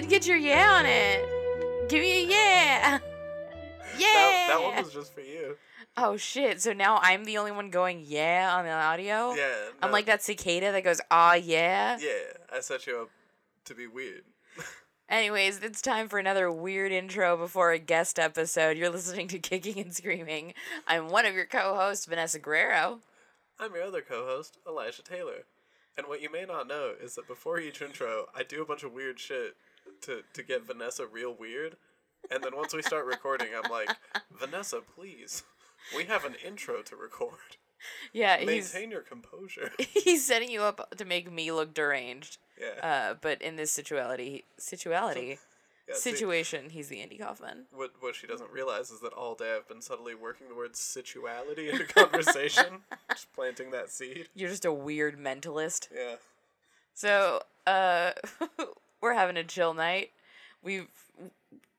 Hey, I didn't get your yeah on it. Give me a yeah. Yeah. That, that one was just for you. Oh shit! So now I'm the only one going yeah on the audio. Yeah. I'm like that cicada that goes ah yeah. Yeah, I set you up to be weird. Anyways, it's time for another weird intro before a guest episode. You're listening to Kicking and Screaming. I'm one of your co-hosts, Vanessa Guerrero. I'm your other co-host, Elijah Taylor. And what you may not know is that before each intro, I do a bunch of weird shit to to get Vanessa real weird. And then once we start recording, I'm like, Vanessa, please, we have an intro to record. Yeah, he's Maintain your composure. he's setting you up to make me look deranged. Yeah. Uh, but in this situality, situality, yeah see, situation, he's the Andy Kaufman. what what she doesn't realize is that all day I've been subtly working the word situality into conversation, just planting that seed. You're just a weird mentalist. Yeah. So, uh, we're having a chill night. We've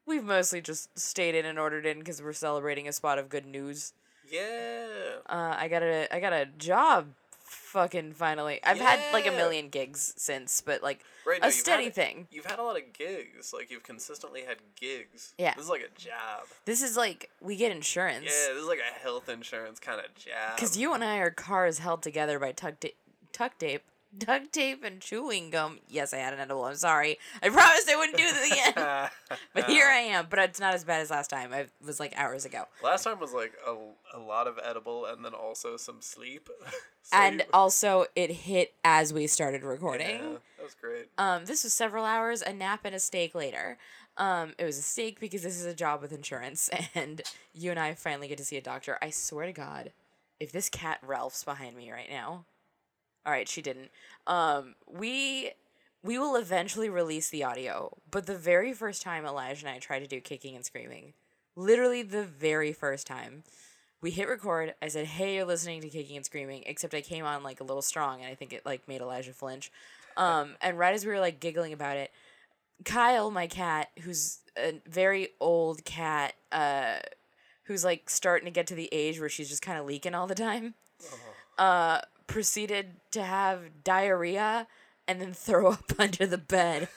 we've mostly just stayed in and ordered in because we're celebrating a spot of good news. Yeah. Uh, I got a I got a job, fucking finally. I've had like a million gigs since, but like Right. a you've steady had- thing. You've had a lot of gigs. Like you've consistently had gigs. Yeah. This is like a job. This is like we get insurance. Yeah, this is like a health insurance kind of job. Because you and I are cars held together by tuck, tuck tape. Duct tape and chewing gum. Yes, I had an edible. I'm sorry. I promised I wouldn't do this again. but here I am. But it's not as bad as last time. I was like hours ago. Last time was like a, a lot of edible and then also some sleep. And also, it hit as we started recording. Yeah, that was great. Um, this was several hours, a nap, and a steak later. Um, it was a steak because this is a job with insurance, and you and I finally get to see a doctor. I swear to God, if this cat Ralph's behind me right now, all right, she didn't. Um, we we will eventually release the audio, but the very first time Elijah and I tried to do kicking and screaming, literally the very first time, we hit record. I said, "Hey, you're listening to kicking and screaming," except I came on like a little strong, and I think it like made Elijah flinch. Um, and right as we were like giggling about it, Kyle, my cat, who's a very old cat, uh, who's like starting to get to the age where she's just kind of leaking all the time, uh, proceeded to have diarrhea and then throw up under the bed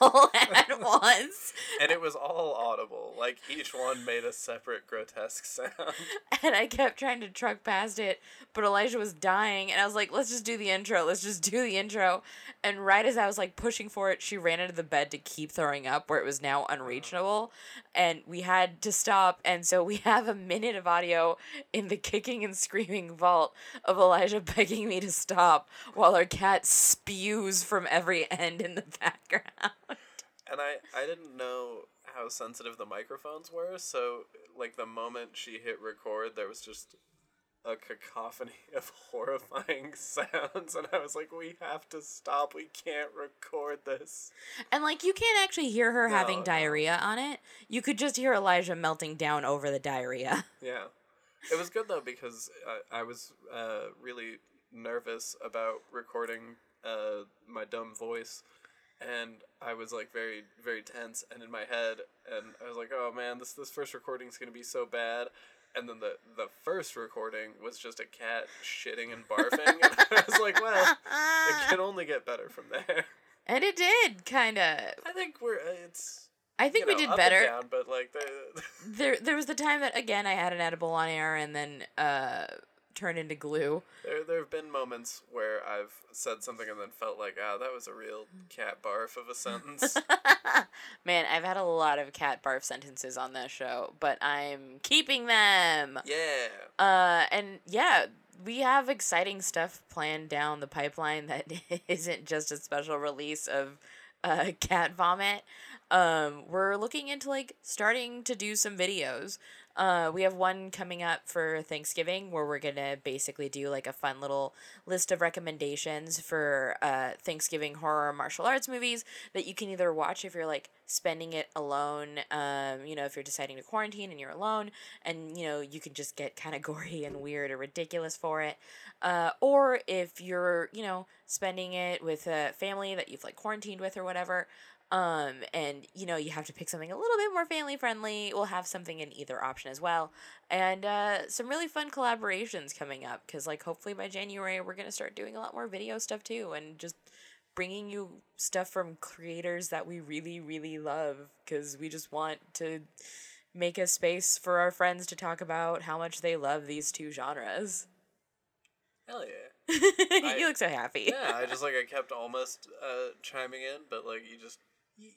all at once. And it was all audible. Like each one made a separate grotesque sound. And I kept trying to truck past it, but Elijah was dying, and I was like, let's just do the intro, let's just do the intro. And right as I was like pushing for it, she ran into the bed to keep throwing up where it was now uh-huh. unreachable. And we had to stop, and so we have a minute of audio in the kicking and screaming vault of Elijah begging me to stop while our cat spews from every end in the background. And I, I didn't know how sensitive the microphones were, so like the moment she hit record, there was just a cacophony of horrifying sounds, and I was like, "We have to stop. We can't record this." And like you can't actually hear her No, having no. diarrhea on it. You could just hear Elijah melting down over the diarrhea. Yeah, it was good though because I, I was uh, really nervous about recording uh, my dumb voice, and I was like very very tense and in my head, and I was like, "Oh man, this this first recording is gonna be so bad." And then the the first recording was just a cat shitting and barfing, and I was like, "Well, it can only get better from there." And it did kind of. I think we're uh, it's. I think you we did better. Down, but like the, There, there was the time that again I had an edible on air and then uh turned into glue. There, there have been moments where I've said something and then felt like, ah, that was a real cat barf of a sentence. Man, I've had a lot of cat barf sentences on this show, but I'm keeping them. yeah. Uh, and yeah, we have exciting stuff planned down the pipeline that isn't just a special release of uh, cat vomit. Um, we're looking into like starting to do some videos. Uh, we have one coming up for Thanksgiving where we're gonna basically do like a fun little list of recommendations for uh, Thanksgiving horror martial arts movies that you can either watch if you're like spending it alone. Um, you know, if you're deciding to quarantine and you're alone, and you know you can just get kind of gory and weird or ridiculous for it. Uh, or if you're you know spending it with a family that you've like quarantined with or whatever. Um, and you know, you have to pick something a little bit more family friendly. We'll have something in either option as well. And uh, some really fun collaborations coming up because, like, hopefully by January, we're going to start doing a lot more video stuff too and just bringing you stuff from creators that we really really love cuz we just want to make a space for our friends to talk about how much they love these two genres. Hell yeah. you look so happy. Yeah, I just like I kept almost uh, chiming in, but like you just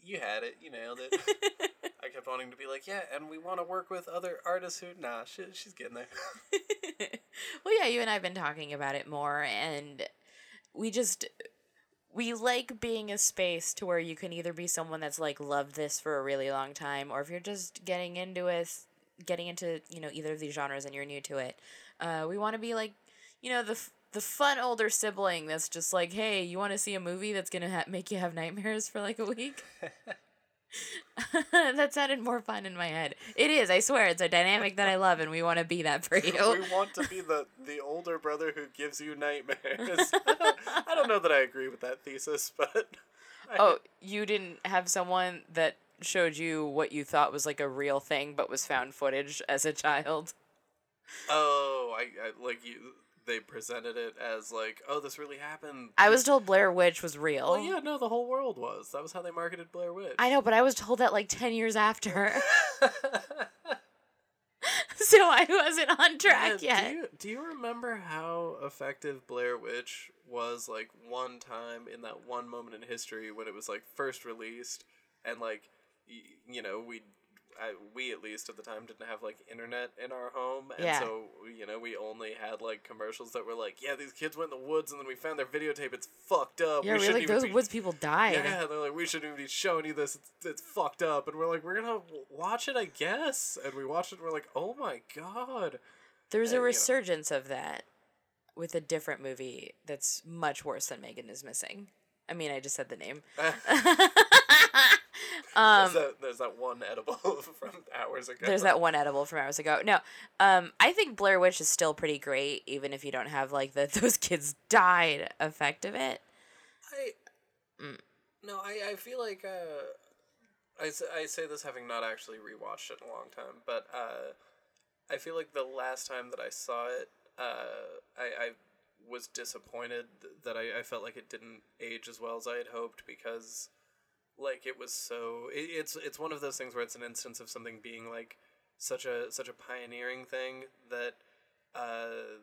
you, had it, you nailed it. I kept wanting to be like, yeah, and we want to work with other artists who, nah, she, she's getting there. well, yeah, you and I've been talking about it more, and we just we like being a space to where you can either be someone that's like loved this for a really long time, or if you're just getting into it, getting into you know either of these genres and you're new to it. Uh, we want to be like, you know, the the fun older sibling that's just like, hey, you want to see a movie that's gonna ha- make you have nightmares for like a week? that sounded more fun in my head. It is, I swear, it's a dynamic that I love, and we want to be that for you. we want to be the the older brother who gives you nightmares. I don't know that I agree with that thesis, but I... oh, you didn't have someone that showed you what you thought was like a real thing, but was found footage as a child. Oh, I, I like you they presented it as like, oh, this really happened. I was told Blair Witch was real. Well, yeah, no, the whole world was. That was how they marketed Blair Witch. I know, but I was told that like ten years after. so I wasn't on track yeah, yet. Do you, do you remember how effective Blair Witch was like one time in that one moment in history when it was like first released and like y- you know we I, we at least at the time didn't have like internet in our home, and Yeah. so you know we only had like commercials that were like, "Yeah, these kids went in the woods, and then we found their videotape. It's fucked up. Yeah, we really, shouldn't even those be- woods people died. Yeah, they're like, we shouldn't even be showing you this. It's, it's fucked up, and we're like, we're gonna watch it, I guess. And we watched it, and we're like, oh my god. There's Uh, a you know. resurgence of that with a different movie that's much worse than Megan is Missing. I mean, I just said the name. there's, that, there's that one edible from hours ago. There's that one edible from hours ago. No, um, I think Blair Witch is still pretty great, even if you don't have like the those kids died effect of it. I Mm. no, I, I feel like uh, I, I say this having not actually rewatched it in a long time, but uh, I feel like the last time that I saw it, uh, I, I was disappointed that I, I felt like it didn't age as well as I had hoped because like it was so it, it's it's one of those things where it's an instance of something being like such a such a pioneering thing that uh,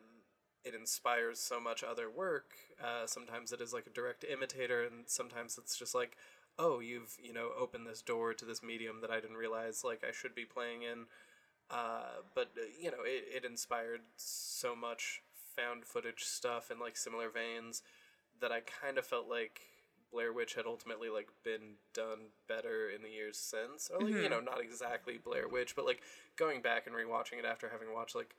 it inspires so much other work. Uh, sometimes it is like a direct imitator, and sometimes it's just like, oh, you've you know opened this door to this medium that I didn't realize like I should be playing in. Uh, but uh, you know, it, it inspired so much found footage stuff in like similar veins that I kind of felt like Blair Witch had ultimately like been done better in the years since, or like you know, not exactly Blair Witch, but like going back and rewatching it after having watched like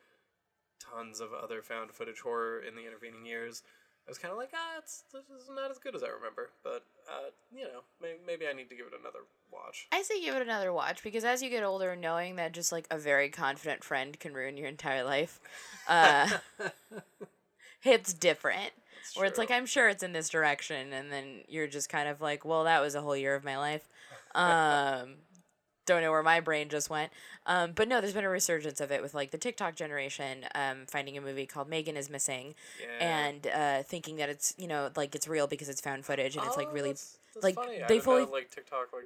tons of other found footage horror in the intervening years. I was kind of like, ah, it's this is not as good as I remember, but uh, you know, may- maybe I need to give it another watch. I say give it another watch because as you get older, knowing that just like a very confident friend can ruin your entire life, uh, hits different. Where it's like. I'm sure it's in this direction, and then you're just kind of like, well, that was a whole year of my life. Um, don't know where my brain just went. Um, but no, there's been a resurgence of it with like the TikTok generation um, finding a movie called Megan is Missing Yeah. and uh, thinking that it's you know like it's real because it's found footage and it's like Oh, really that's, that's like, funny. They fully- know, like TikTok like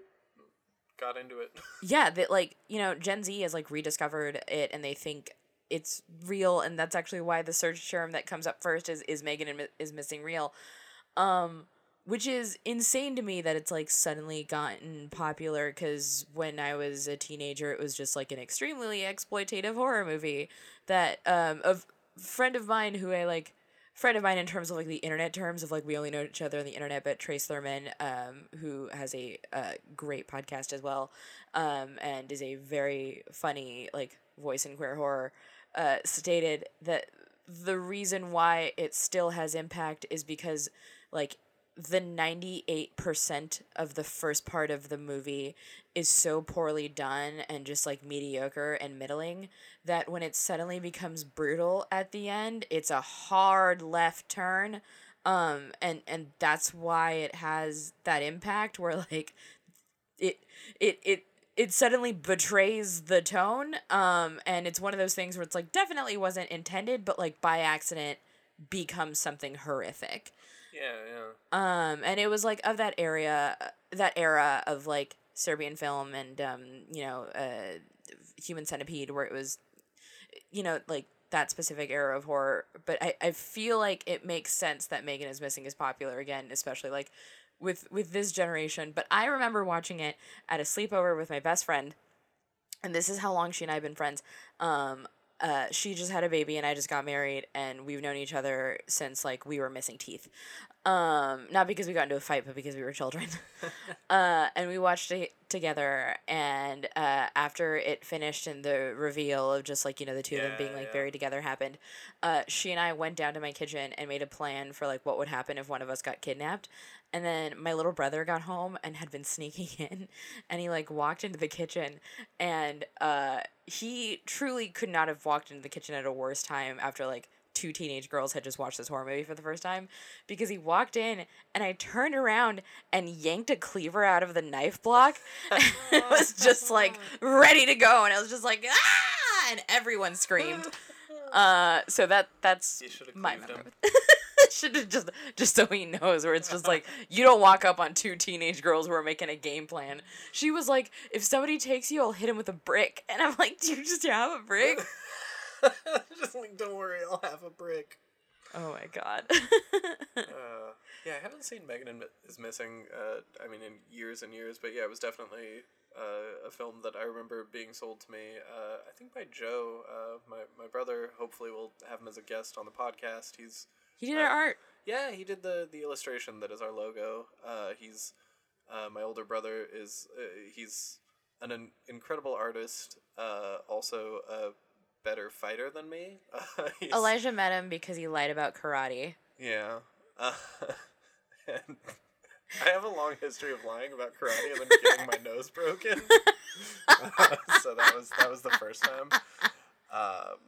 got into it. yeah that like you know gen z has like rediscovered it and they think it's real and that's actually why the search term that comes up first is is megan is missing real. Um which is insane to me that it's like suddenly gotten popular because when i was a teenager it was just like an extremely exploitative horror movie that um a friend of mine who i like friend of mine in terms of like the internet terms of like we only know each other on the internet but trace thurman um, who has a uh, great podcast as well um, and is a very funny like voice in queer horror uh, stated that the reason why it still has impact is because like the 98% of the first part of the movie is so poorly done and just like mediocre and middling that when it suddenly becomes brutal at the end it's a hard left turn. Um and and that's why it has that impact where like it it it it suddenly betrays the tone um and it's one of those things where it's like definitely wasn't intended but like by accident becomes something horrific. Yeah, yeah. Um, and it was like of that area, that era of like Serbian film and um, you know, uh, Human Centipede, where it was, you know, like that specific era of horror. But I, I feel like it makes sense that Megan is Missing is popular again, especially like with with this generation. But I remember watching it at a sleepover with my best friend, and this is how long she and I have been friends. Um, uh, she just had a baby and I just got married and we've known each other since like we were missing teeth. Um, not because we got into a fight, but because we were children. uh, and we watched it together. And uh, after it finished and the reveal of just like you know the two of them being like yeah. buried together happened, uh, she and I went down to my kitchen and made a plan for like what would happen if one of us got kidnapped. And then my little brother got home and had been sneaking in, and he like walked into the kitchen, and uh, he truly could not have walked into the kitchen at a worse time after like two teenage girls had just watched this horror movie for the first time because he walked in and I turned around and yanked a cleaver out of the knife block. it was just like ready to go and I was just like ah and everyone screamed. Uh so that that's You my memory. Should have just just so he knows where it's just like you don't walk up on two teenage girls who are making a game plan. She was like, if somebody takes you, I'll hit him with a brick, and I'm like, do you just have a brick? just like, don't worry, I'll have a brick. oh my god. Uh, yeah, I haven't seen Megan is Missing. Uh, I mean, in years and years, but yeah, it was definitely uh, a film that I remember being sold to me. Uh, I think by Joe, uh, my my brother. Hopefully, we'll have him as a guest on the podcast. He's he did our art. yeah, he did the the illustration that is our logo. Uh, he's uh, my older brother is uh, he's an, in- incredible artist. Uh, also a better fighter than me. Uh, Elijah met him because he lied about karate. yeah. Uh, and I have a long history of lying about karate and then getting my nose broken. so that was that was the first time. Um,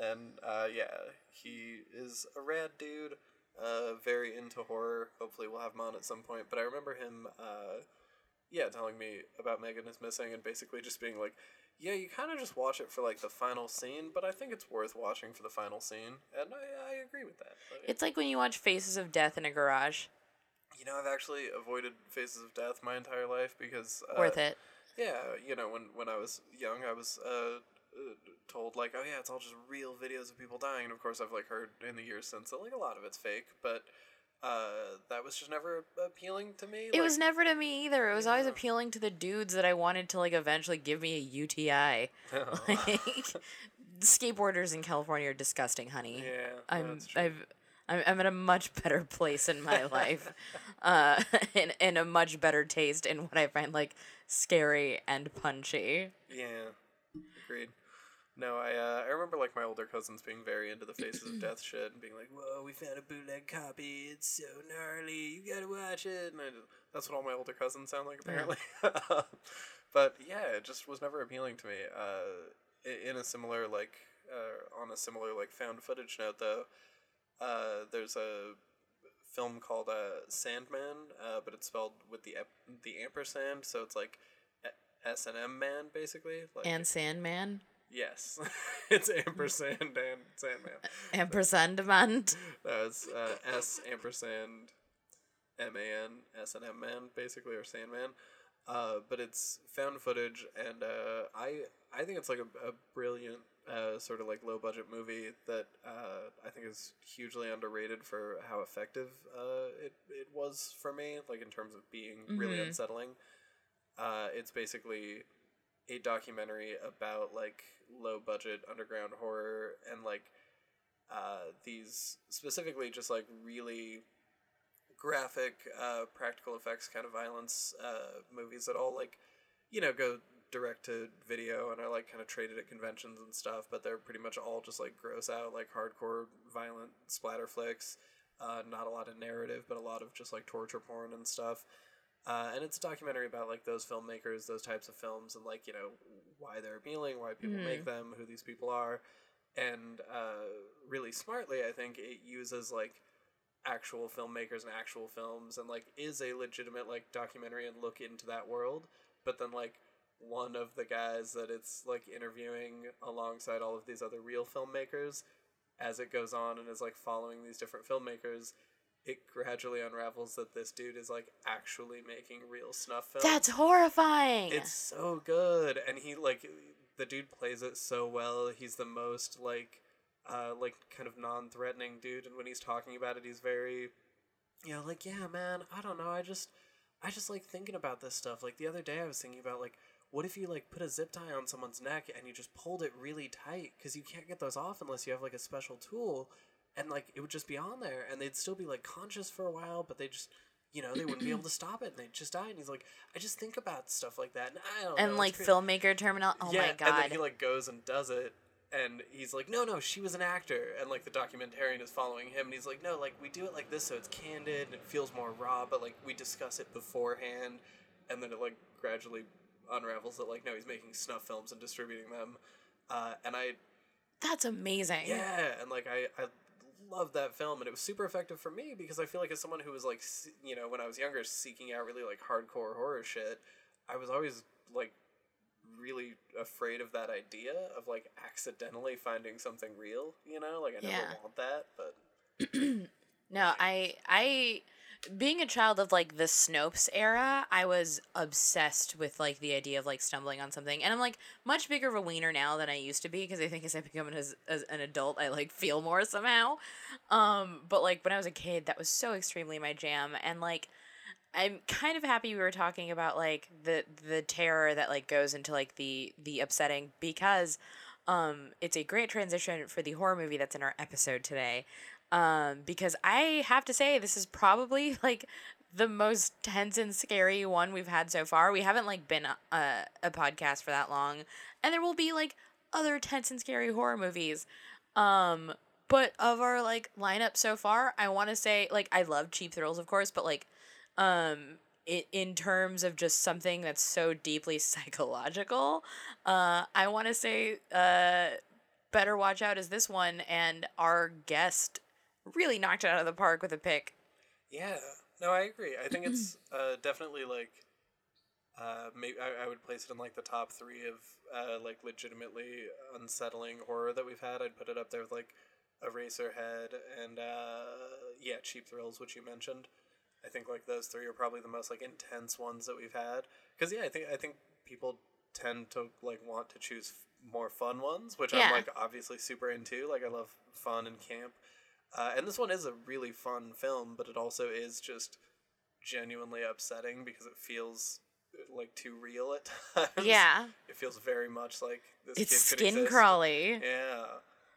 and uh, yeah, he is a rad dude. Uh, very into horror. Hopefully, we'll have him on at some point. But I remember him, uh, yeah, telling me about Megan is missing and basically just being like, "Yeah, you kind of just watch it for like the final scene, but I think it's worth watching for the final scene." And I, I agree with that. But, It's like when you watch Faces of Death in a garage. you know, I've actually avoided Faces of Death my entire life because uh, Worth it. Yeah, you know, when when I was young, I was uh, uh, told like, oh yeah, it's all just real videos of people dying. And of course, I've like heard in the years since that like a lot of it's fake, but uh, that was just never appealing to me. It was never to me either. It was always Yeah. appealing to the dudes that I wanted to like eventually give me a UTI. Like skateboarders in California are disgusting, honey. yeah, I'm. I've I'm, I'm in a much better place in my life, uh, and and a much better taste in what I find like scary and punchy. Yeah, agreed. No, I uh, I remember like my older cousins being very into the Faces of Death shit and being like, "Whoa, we found a bootleg copy! It's so gnarly! You gotta watch it!" And I just, that's what all my older cousins sound like apparently. but yeah, it just was never appealing to me. Uh, in a similar like uh, on a similar like found footage note though, uh, there's a film called uh, Sandman, uh, but it's spelled with the ep- the ampersand, so it's like S and M man basically. Like And Sandman, yes, it's ampersand and Sandman. ampersand man. No, it's uh, S ampersand M A N S and M man basically or Sandman. Uh, but it's found footage, and uh, I I think it's like a, a brilliant uh, sort of like low budget movie that uh, I think is hugely underrated for how effective uh, it it was for me, like in terms of being really Mhm. unsettling. Uh, it's basically a documentary about like low budget underground horror and like uh, these specifically just like really graphic uh, practical effects kind of violence uh, movies that all like you know go direct to video and are like kind of traded at conventions and stuff but they're pretty much all just like gross out like hardcore violent splatter flicks. Uh, not a lot of narrative but a lot of just like torture porn and stuff uh, and it's a documentary about like those filmmakers those types of films and like you know why they're appealing why people Mhm. make them who these people are and uh, really smartly i think it uses like actual filmmakers and actual films and like is a legitimate like documentary and look into that world but then like one of the guys that it's like interviewing alongside all of these other real filmmakers as it goes on and is like following these different filmmakers, it gradually unravels that this dude is like actually making real snuff films. That's horrifying. It's so good, and he like the dude plays it so well. He's the most like, uh, like kind of non-threatening dude, and when he's talking about it, he's very, you know, like yeah, man, I don't know, I just, I just like thinking about this stuff. Like the other day, I was thinking about like, what if you like put a zip tie on someone's neck and you just pulled it really tight because you can't get those off unless you have like a special tool, and like it would just be on there, and they'd still be like conscious for a while, but they just you know, they wouldn't be able to stop it and they'd just die. And he's like, I just think about stuff like that. And I don't and know, like it's crazy." filmmaker terminal. Oh yeah, my god And then he like goes and does it. And he's like, no, no, she was an actor. And like the documentarian is following him. And he's like, no, like we do it like this so it's candid and it feels more raw, but like we discuss it beforehand. And then it like gradually unravels that like, no, he's making snuff films and distributing them. Uh, and I, That's amazing. yeah, and like I, I loved that film, and it was super effective for me because I feel like as someone who was like, you know, when I was younger, seeking out really like hardcore horror shit, I was always like really afraid of that idea of like accidentally finding something real. You know, like I never Yeah. want that, but No, I I being a child of like the Snopes era, I was obsessed with like the idea of like stumbling on something. And I'm like much bigger of a wiener now than I used to be because I think as I become an, as, as an adult, I like feel more somehow. Um, but like when I was a kid, that was so extremely my jam. And like I'm kind of happy we were talking about like the the terror that like goes into like the the upsetting because um it's a great transition for the horror movie that's in our episode today. Um because I have to say this is probably like the most tense and scary one we've had so far. We haven't like been a, a, a podcast for that long and there will be like other tense and scary horror movies. Um but of our like lineup so far, I want to say like I love Cheap Thrills of course, but like um it, in terms of just something that's so deeply psychological uh i want to say uh better watch out is this one and our guest really knocked it out of the park with a pick yeah, no, I agree. I think it's uh, definitely like. Uh, maybe I, I would place it in like the top three of uh, like legitimately unsettling horror that we've had. I'd put it up there with like Eraserhead and uh, yeah, Cheap Thrills, which you mentioned. I think like those three are probably the most like intense ones that we've had. Because yeah, I think I think people tend to like want to choose f- more fun ones, which Yeah. I'm like obviously super into. Like I love fun and camp. Uh, and this one is a really fun film, but it also is just genuinely upsetting because it feels uh, like too real at times. yeah It feels very much like this it's kid could skin exist. crawly Yeah,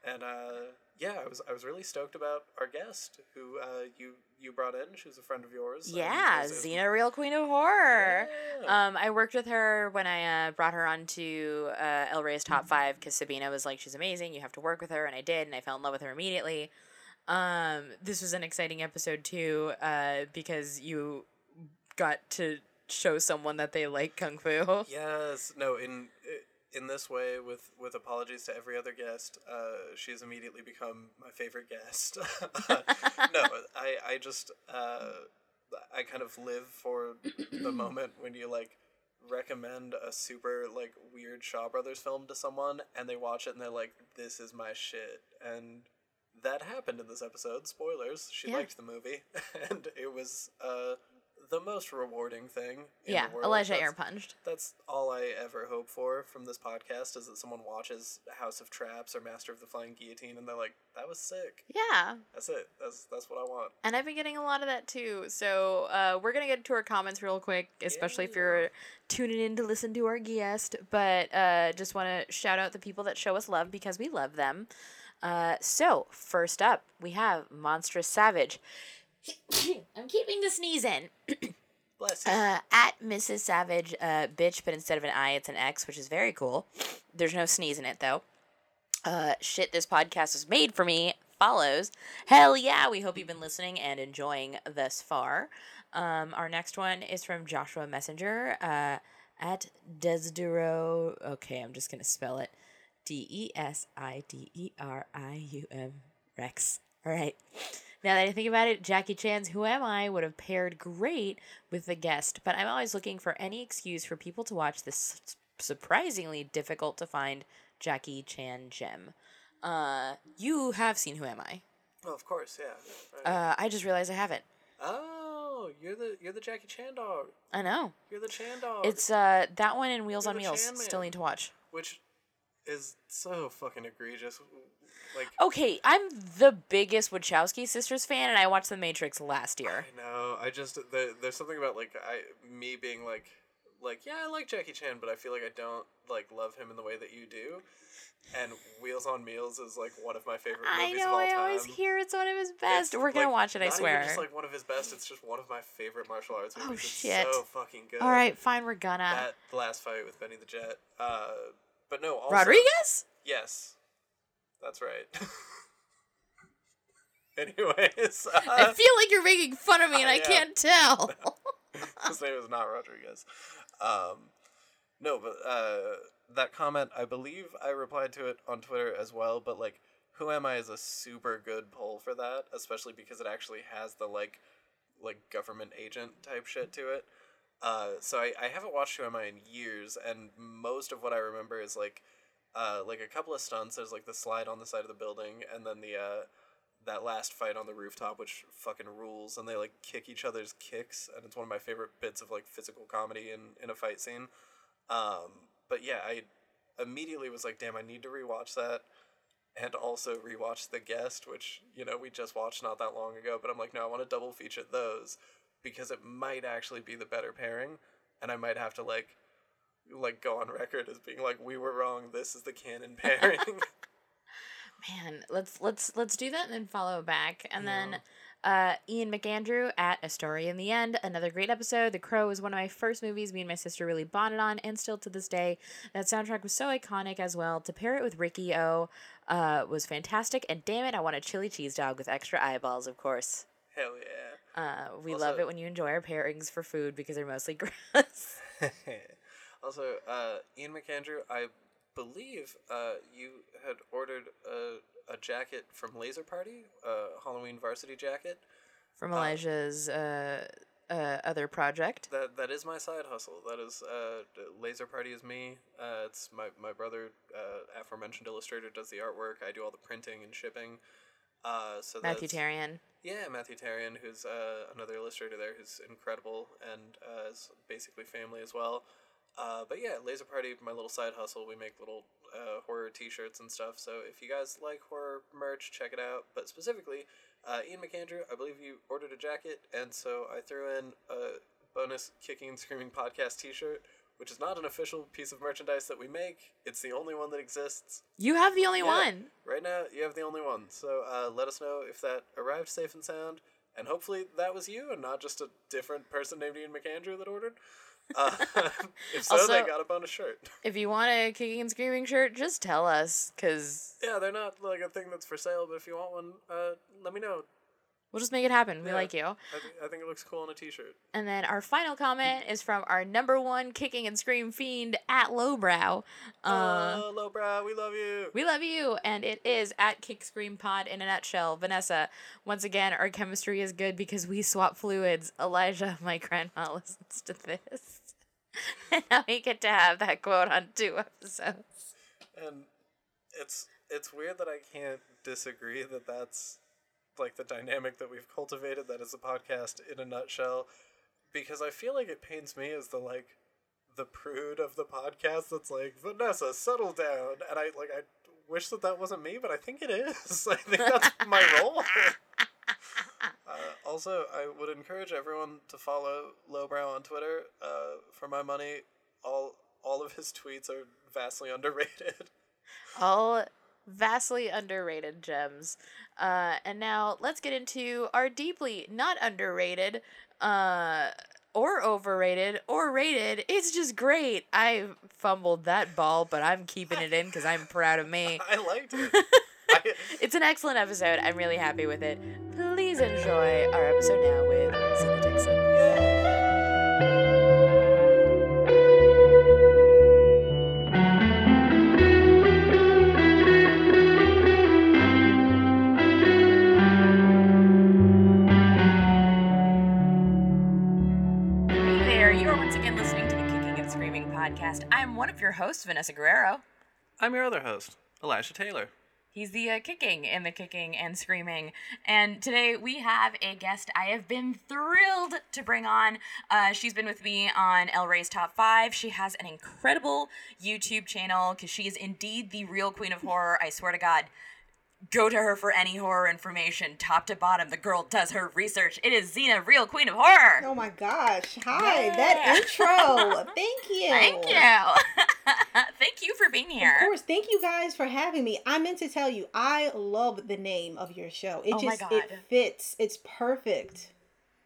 and uh, yeah, I was I was really stoked about our guest who uh, you you brought in. She was a friend of yours. yeah it was- it was- xena real queen of horror Yeah. Um, I worked with her when I uh, brought her onto uh, El Rey's top five because Sabina was like, she's amazing. You have to work with her, and I did, and I fell in love with her immediately. Um, this was an exciting episode too uh, because you got to show someone that they like kung fu. Yes. No. In in this way, with with apologies to every other guest, uh, she has immediately become my favorite guest. no, I I just uh, I kind of live for the moment when you like recommend a super like weird Shaw Brothers film to someone and they watch it and they're like, "This is my shit," and that happened in this episode. Spoilers. She Yeah. liked the movie, and it was uh, the most rewarding thing. In Yeah. Elijah That's- air punched. that's all I ever hope for from this podcast is that someone watches House of Traps or Master of the Flying Guillotine and they're like, "That was sick." Yeah, That's it. That's that's what I want. and I've been getting a lot of that too. So uh, we're gonna get to our comments real quick, especially if you're tuning in to listen to our guest. But uh, just want to shout out the people that show us love because we love them. Uh, so first up, we have Monstrous Savage. I'm keeping the sneeze in. Uh, at Mrs. Savage, uh, bitch, but instead of an I, it's an X, which is very cool. There's no sneeze in it though. Uh, shit, this podcast was made for me. Follows. Hell yeah, we hope you've been listening and enjoying thus far. Um, our next one is from Joshua Messenger uh, at Desidero. Okay, I'm just gonna spell it. D E S I D E R I U M Rex. All right. Now that I think about it, Jackie Chan's Who Am I would have paired great with the guest, but I'm always looking for any excuse for people to watch this surprisingly difficult to find Jackie Chan gem. Uh, you have seen Who Am I? Oh, of course, yeah. Right. Uh, I just realized I haven't. oh, you're the you're the Jackie Chan dog. I know. You're the Chan dog. It's uh that one and Wheels You're on Wheels. Still need to watch. which is so fucking egregious. Like Okay, I'm the biggest Wachowski sisters fan, and I watched The Matrix last year. I know. I just the, there's something about like I me being like like yeah I like Jackie Chan, but I feel like I don't like love him in the way that you do. And Wheels on Meals is like one of my favorite I movies of know. all I time. always hear it's one of his best. It's, We're gonna like, watch it. I swear. Just like one of his best. It's just one of my favorite martial arts movies. Oh, It's shit. so fucking good. All right, fine. We're gonna. That last fight with Benny the Jet. Uh, but no. Also, Rodriguez. Yes, that's right. Anyways, I uh, feel like you're making fun of me, and I I can't tell. his name is not Rodriguez. Um, no, but uh, that comment, I believe I replied to it on Twitter as well. But like, who am I is a super good poll for that, especially because it actually has the like, like government agent type shit to it. Uh, so I, I haven't watched Who in years, and most of what I remember is like, uh, like a couple of stunts. There's like the slide on the side of the building, and then the uh, that last fight on the rooftop, which fucking rules, and they like kick each other's kicks, and it's one of my favorite bits of like physical comedy in in a fight scene. Um, but yeah, I immediately was like, damn, I need to rewatch that, and also rewatch The Guest, which you know we just watched not that long ago. But I'm like, no, I want to double feature those because it might actually be the better pairing, and I might have to like like go on record as being like, we were wrong. This is the canon pairing. Man, let's let's let's do that and then follow back. And Yeah. then uh, Ian McAndrew at A Story in the End, another great episode. The Crow was one of my first movies me and my sister really bonded on, and still to this day. That soundtrack was so iconic as well. To pair it with Riki-Oh uh, was fantastic. And damn it, I want a chili cheese dog with extra eyeballs, of course. Hell yeah. Uh, we love it when you enjoy our pairings for food because they're mostly gross. also, uh, Ian McAndrew, I believe uh, you had ordered a, a jacket from Laser Party, a Halloween varsity jacket. From Elijah's uh, uh, other project. That that is my side hustle. That is uh, Laser Party is me. Uh, it's my my brother, uh, aforementioned illustrator, does the artwork. I do all the printing and shipping. Uh, so Matthew Tarian. Yeah, Matthew Tarian, who's uh, another illustrator there, who's incredible and uh, is basically family as well. Uh, but yeah, Laser Party, my little side hustle. We make little uh, horror T-shirts and stuff. So if you guys like horror merch, check it out. But specifically, uh, Ian McAndrew, I believe you ordered a jacket, and so I threw in a bonus Kicking and Screaming podcast T-shirt, which is not an official piece of merchandise that we make. It's the only one that exists. You have the only Yeah. one. Right now, you have the only one. So uh, let us know if that arrived safe and sound. And hopefully that was you and not just a different person named Ian McAndrew that ordered. Uh, if so, they Also- got a bonus shirt. If you want a kicking and screaming shirt, just tell us, cause Yeah, they're not like a thing that's for sale, but if you want one, uh, let me know. We'll just make it happen. We Yeah. like you. I, th- I think it looks cool on a t-shirt. And then our final comment is from our number one kicking and scream fiend at Lowbrow. Uh, oh, lowbrow, we love you. we love you, and it is at Kick Scream Pod in a nutshell. Vanessa, once again, our chemistry is good because we swap fluids. Elijah, my grandma, listens to this. and now we get to have that quote on two episodes. And it's it's weird that I can't disagree that that's like the dynamic that we've cultivated that is a podcast in a nutshell because I feel like it pains me as the like the prude of the podcast that's like Vanessa settle down. And I like I wish that that wasn't me but I think it is. I think that's my role. Uh, also I would encourage everyone to follow Lowbrow on Twitter uh, for my money. All all of his tweets are vastly underrated. All vastly underrated gems. Uh, and now let's get into our deeply not underrated uh, or overrated or rated. It's just great. I fumbled that ball, but I'm keeping it in because I'm proud of me. I liked it. I, It's an excellent episode. I'm really happy with it. Please enjoy our episode now with podcast. I am one of your hosts, Vanessa Guerrero. I'm your other host, Elijah Taylor. He's the uh, kicking and the kicking and screaming. And today we have a guest I have been thrilled to bring on. Uh, she's been with me on El Rey's Top 5. She has an incredible YouTube channel because she is indeed the real queen of horror. I swear to God go to her for any horror information, top to bottom. The girl does her research. It is Xena, real queen of horror. Oh my gosh. Hi, yeah. that intro. Thank you. Thank you. Thank you for being here. Of course. Thank you guys for having me. I meant to tell you, I love the name of your show. It oh just it fits. It's perfect.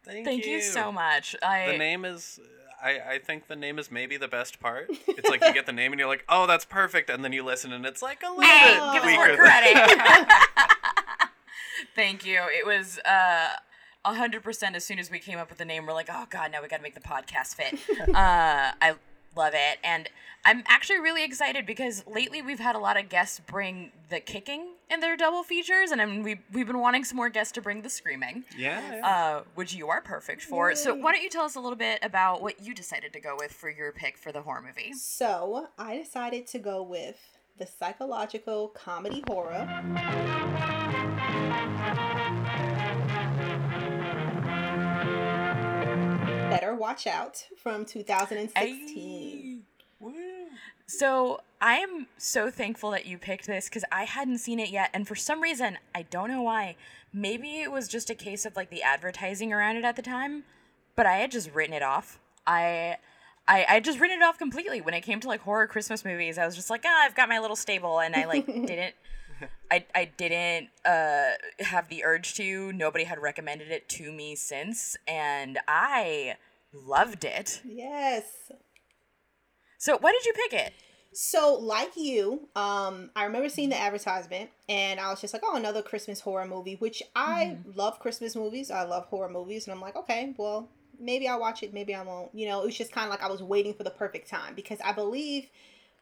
Thank, Thank you. you. so much. I The name is I, I think the name is maybe the best part. It's like you get the name and you're like, oh, that's perfect, and then you listen and it's like a little hey, bit give us more credit. Thank you. It was uh, hundred percent. As soon as we came up with the name, we're like, oh god, now we got to make the podcast fit. uh, I love it, and I'm actually really excited because lately we've had a lot of guests bring the kicking in their double features, and I mean we we've been wanting some more guests to bring the screaming. Yeah. yeah. Uh, which you are perfect for. Yay. So why don't you tell us a little bit about what you decided to go with for your pick for the horror movie? So I decided to go with the psychological comedy horror. Better Watch Out from 2016. So I am so thankful that you picked this because I hadn't seen it yet, and for some reason I don't know why. Maybe it was just a case of like the advertising around it at the time, but I had just written it off. I. I, I just written it off completely when it came to like horror Christmas movies. I was just like, ah, oh, I've got my little stable, and I like didn't I, I didn't uh, have the urge to. Nobody had recommended it to me since, and I loved it. Yes. So why did you pick it? So, like you, um, I remember seeing the advertisement and I was just like, oh, another Christmas horror movie, which I mm-hmm. love Christmas movies. I love horror movies. And I'm like, okay, well, maybe I'll watch it, maybe I won't. You know, it was just kind of like I was waiting for the perfect time because I believe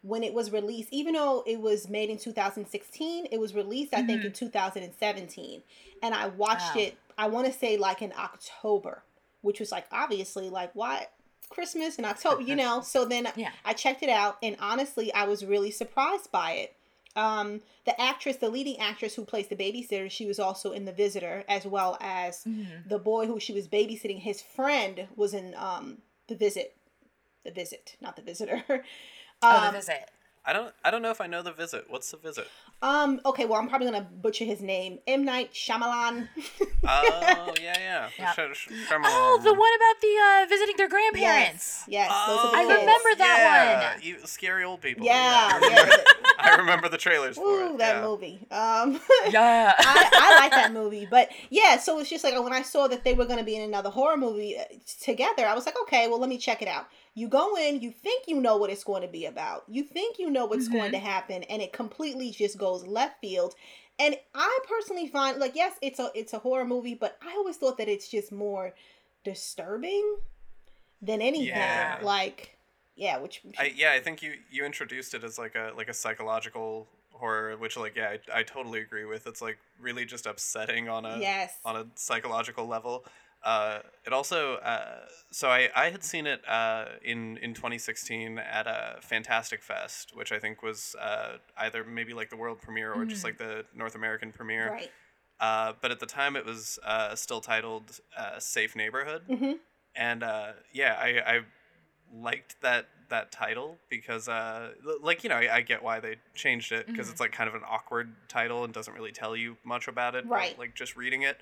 when it was released, even though it was made in 2016, it was released, mm-hmm. I think, in mm-hmm. 2017. And I watched wow. it, I want to say like in October, which was like obviously like, why? Christmas in October, you know. So then yeah. I checked it out, and honestly, I was really surprised by it. Um, the actress, the leading actress who plays the babysitter, she was also in The Visitor, as well as mm-hmm. the boy who she was babysitting. His friend was in um, The Visit, The Visit, not The Visitor. um, oh, The um, Visit. I don't. I don't know if I know the visit. What's the visit? Um. Okay. Well, I'm probably gonna butcher his name. M Night Shyamalan. oh yeah, yeah. Yep. Sh- sh- oh, the one about the uh, visiting their grandparents. Yes. yes oh, I remember that yeah. one. scary old people. Yeah. yeah. I, remember, the trailers for Ooh, it. that yeah. movie. Um. yeah. I, I like that movie, but yeah. So it's just like when I saw that they were gonna be in another horror movie uh, together, I was like, okay, well, let me check it out you go in, you think you know what it's going to be about. You think you know what's mm-hmm. going to happen and it completely just goes left field. And I personally find like yes, it's a it's a horror movie, but I always thought that it's just more disturbing than anything. Yeah. Like yeah, which, I, yeah, I think you you introduced it as like a like a psychological horror, which like yeah, I, I totally agree with. It's like really just upsetting on a yes. on a psychological level. Uh, it also uh, so I, I had seen it uh, in in 2016 at a Fantastic Fest, which I think was uh, either maybe like the world premiere or mm-hmm. just like the North American premiere. Right. Uh, but at the time, it was uh, still titled "Safe Neighborhood," mm-hmm. and yeah, I, I liked that that title because uh like you know I, I, get why they changed it because mm-hmm. it's like kind of an awkward title and doesn't really tell you much about it. Right. But, like just reading it.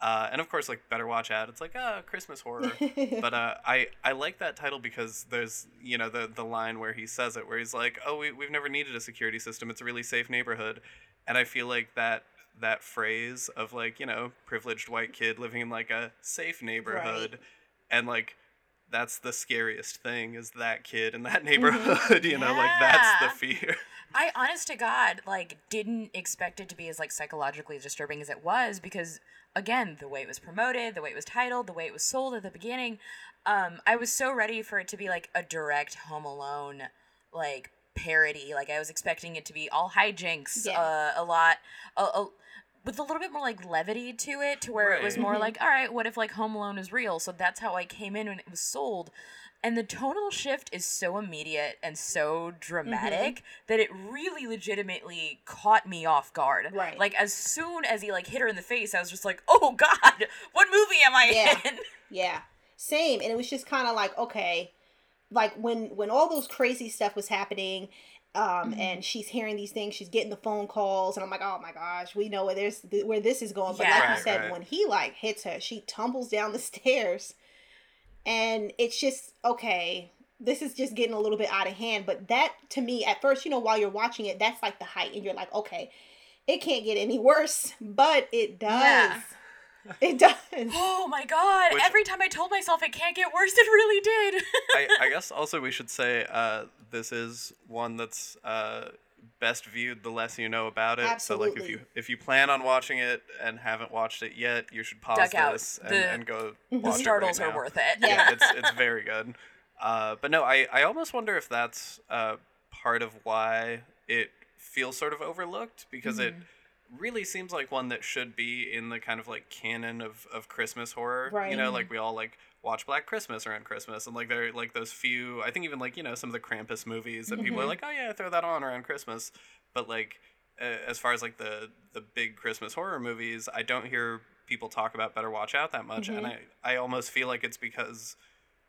Uh, and of course, like Better Watch Out, it's like ah, Christmas horror. but uh, I I like that title because there's you know the the line where he says it, where he's like, oh, we we've never needed a security system. It's a really safe neighborhood, and I feel like that that phrase of like you know privileged white kid living in like a safe neighborhood, right. and like that's the scariest thing is that kid in that mm-hmm. neighborhood. you know, yeah. like that's the fear. I honest to God, like, didn't expect it to be as like psychologically disturbing as it was because again, the way it was promoted, the way it was titled, the way it was sold at the beginning, um, I was so ready for it to be like a direct Home Alone like parody. Like I was expecting it to be all hijinks, yeah. uh, a lot, a, a, with a little bit more like levity to it, to where it was more mm-hmm. like, all right, what if like Home Alone is real? So that's how I came in when it was sold. And the tonal shift is so immediate and so mm-hmm. dramatic that it really legitimately caught me off guard. Right. Like as soon as he like hit her in the face, I was just like, "Oh God, what movie am I Yeah. in?" Yeah, same. And it was just kind of like okay, like when when all those crazy stuff was happening, um, and she's hearing these things, she's getting the phone calls, and I'm like, oh my gosh, we know where there's where this is going. But Yeah. like you said, right. when he like hits her, she tumbles down the stairs, and it's just okay. This is just getting a little bit out of hand. But that to me, at first, you know, while you're watching it, that's like the height, and you're like, okay, it can't get any worse, but it does. Yeah. It does. Oh my God! Which- Every time I told myself it can't get worse, it really did. I, I guess also we should say uh, this is one that's uh, best viewed the less you know about it. So like if you if you plan on watching it and haven't watched it yet, you should pause Duck out. this and, The- and go the watch startles it right are worth it. Yeah. yeah, it's it's very good. Uh, but no, I, I almost wonder if that's uh, part of why it feels sort of overlooked because it Mm-hmm. Really seems like one that should be in the kind of like canon of, of Christmas horror. Right. You know, like we all like watch Black Christmas around Christmas and like there are like those few I think even like, you know, some of the Krampus movies that people are like, Oh yeah, throw that on around Christmas. But like uh, as far as like the the big Christmas horror movies, I don't hear people talk about Better Watch Out that much, and I I almost feel like it's because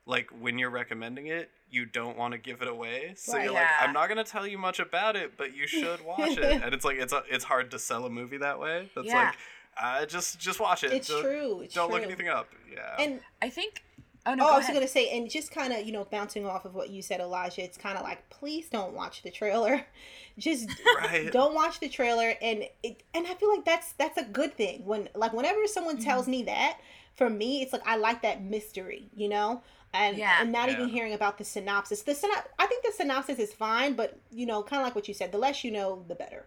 like when you're recommending it, you don't want to give it away. So Right. you're like, I'm not gonna tell you much about it, but you should watch it. And it's like it's a, it's hard to sell a movie that way. That's Yeah. like, uh, just just watch it. It's Don't- true. It's don't true. look anything up. Yeah. And I think. Oh no! oh, go I was ahead. gonna say, and just kind of you know bouncing off of what you said, Elijah. It's kind of like, please don't watch the trailer. Just Right. don't watch the trailer, and it. And I feel like that's that's a good thing. When like whenever someone Mm-hmm. tells me that, for me, it's like I like that mystery, you know. And, Yeah. and not even hearing about the synopsis. The syno- I think the synopsis is fine, but you know, kind of like what you said, the less you know, the better.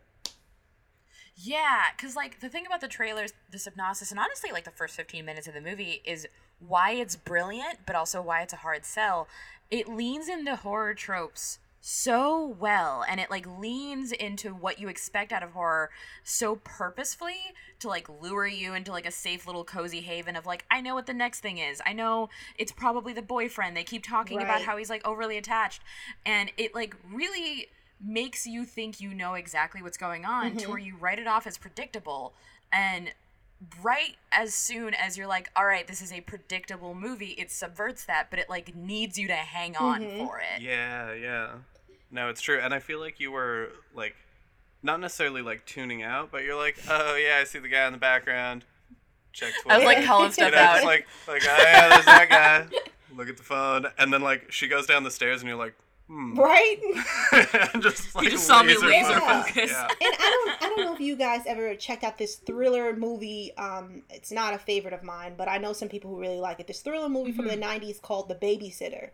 Yeah, because like the thing about the trailers, the synopsis, and honestly, like the first 15 minutes of the movie is why it's brilliant, but also why it's a hard sell. It leans into horror tropes so well, and it like leans into what you expect out of horror so purposefully to like lure you into like a safe little cozy haven of like, I know what the next thing is. I know it's probably the boyfriend. They keep talking about how he's like overly attached, and it like really makes you think you know exactly what's going on to mm-hmm. where you write it off as predictable and right as soon as you're like all right this is a predictable movie it subverts that but it like needs you to hang on mm-hmm. for it Yeah, yeah. No, it's true. And I feel like you were like not necessarily like tuning out, but you're like, oh yeah, I see the guy in the background. Check Twitter. i was like calling you stuff know, out just like like oh yeah, there's that guy. Look at the phone, and then like she goes down the stairs, and you're like, hmm. Right? and just like just saw me laser focus. Yeah. and I don't I don't know if you guys ever checked out this thriller movie. Um, it's not a favorite of mine, but I know some people who really like it. This thriller movie from the '90s called The Babysitter.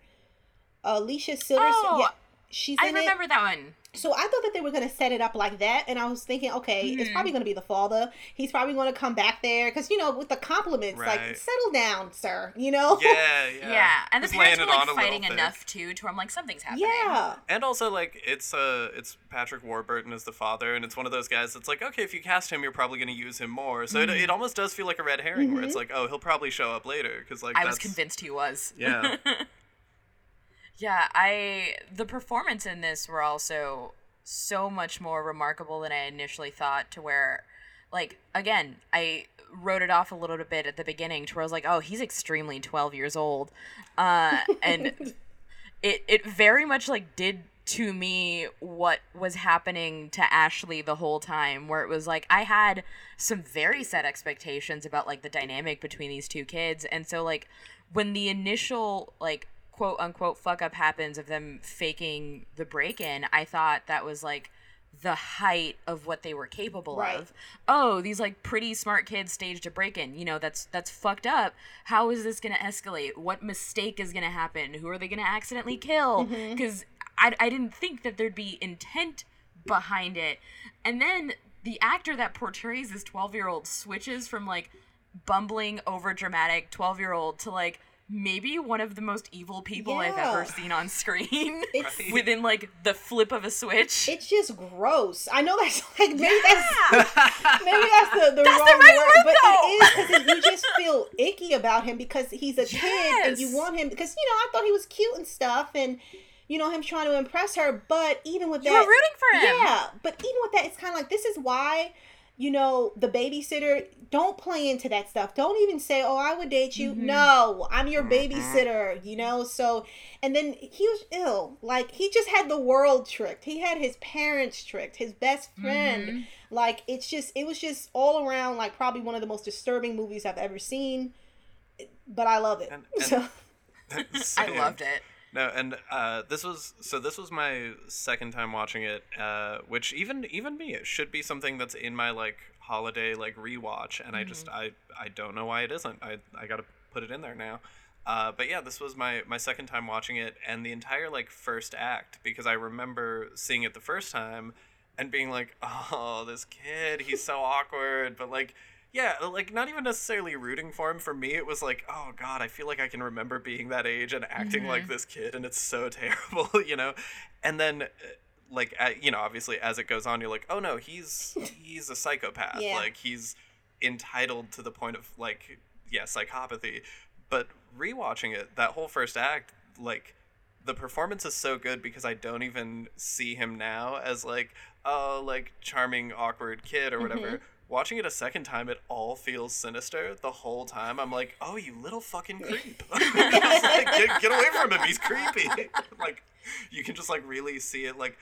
Alicia Silverstone, Oh, yeah, she's i in it. remember that one So I thought that they were gonna set it up like that, and I was thinking, okay, it's hmm. probably gonna be the father. He's probably gonna come back there because you know with the compliments, like settle down, sir. You know? Yeah, yeah, yeah. and the Just laying parents were like on a little fighting thick. enough too to where i'm like something's happening Yeah. And also, like, it's uh, it's Patrick Warburton as the father, and it's one of those guys that's like, okay, if you cast him, you're probably going to use him more. So it, mm-hmm. it almost does feel like a red herring, where it's mm-hmm. like, oh, he'll probably show up later, because like i was that's- convinced he was Yeah, Yeah, I the performance in this were also so much more remarkable than I initially thought to where like again, I wrote it off a little bit at the beginning to where I was like, "Oh, he's extremely 12 years old." Uh and it it very much like did to me what was happening to Ashley the whole time where it was like I had some very set expectations about like the dynamic between these two kids and so like when the initial like quote unquote fuck up happens of them faking the break in I thought that was like the height of what they were capable Right. of. Oh these like pretty smart kids staged a break-in you know that's that's fucked up. How is this gonna escalate? What mistake is gonna happen? Who are they gonna accidentally kill? Mm-hmm. Because I, I didn't think that there'd be intent behind it. And then the actor that portrays this 12 year old switches from like bumbling over dramatic 12 year old to like maybe one of the most evil people I've ever seen on screen. It's- within like the flip of a switch. It's just gross. I know that's like maybe that's maybe that's the, the That's the wrong right word, word, but though. it is because you just feel icky about him because he's a kid and you want him because you know I thought he was cute and stuff and you know him trying to impress her, but even with that, rooting for him. yeah, but even with that, it's kind of like this is why. You know, the babysitter, don't play into that stuff. Don't even say, Oh, I would date you. Mm-hmm. No, I'm your babysitter, you know? So, and then he was ill. Like, he just had the world tricked. He had his parents tricked, his best friend. Mm-hmm. Like, it's just, it was just all around, like, probably one of the most disturbing movies I've ever seen. But I love it. And- and- so, I loved it. No, and uh, this was so. This was my second time watching it, uh, which even even me, it should be something that's in my like holiday like rewatch, and I just I I don't know why it isn't. I I got to put it in there now. Uh, but yeah, this was my my second time watching it, and the entire like first act because I remember seeing it the first time and being like, oh, this kid, he's so awkward, but like. Yeah, like not even necessarily rooting for him. For me, it was like, oh god, I feel like I can remember being that age and acting like this kid, and it's so terrible, you know. And then, uh, like, uh, you know, obviously as it goes on, you're like, oh no, he's he's a psychopath. Yeah. Like he's entitled to the point of like, yeah, psychopathy. But rewatching it, that whole first act, like the performance is so good because I don't even see him now as like, oh, like charming, awkward kid or whatever. Watching it a second time, it all feels sinister the whole time. I'm like, oh, you little fucking creep. Just, like, get, get away from him. He's creepy. like, you can just like really see it like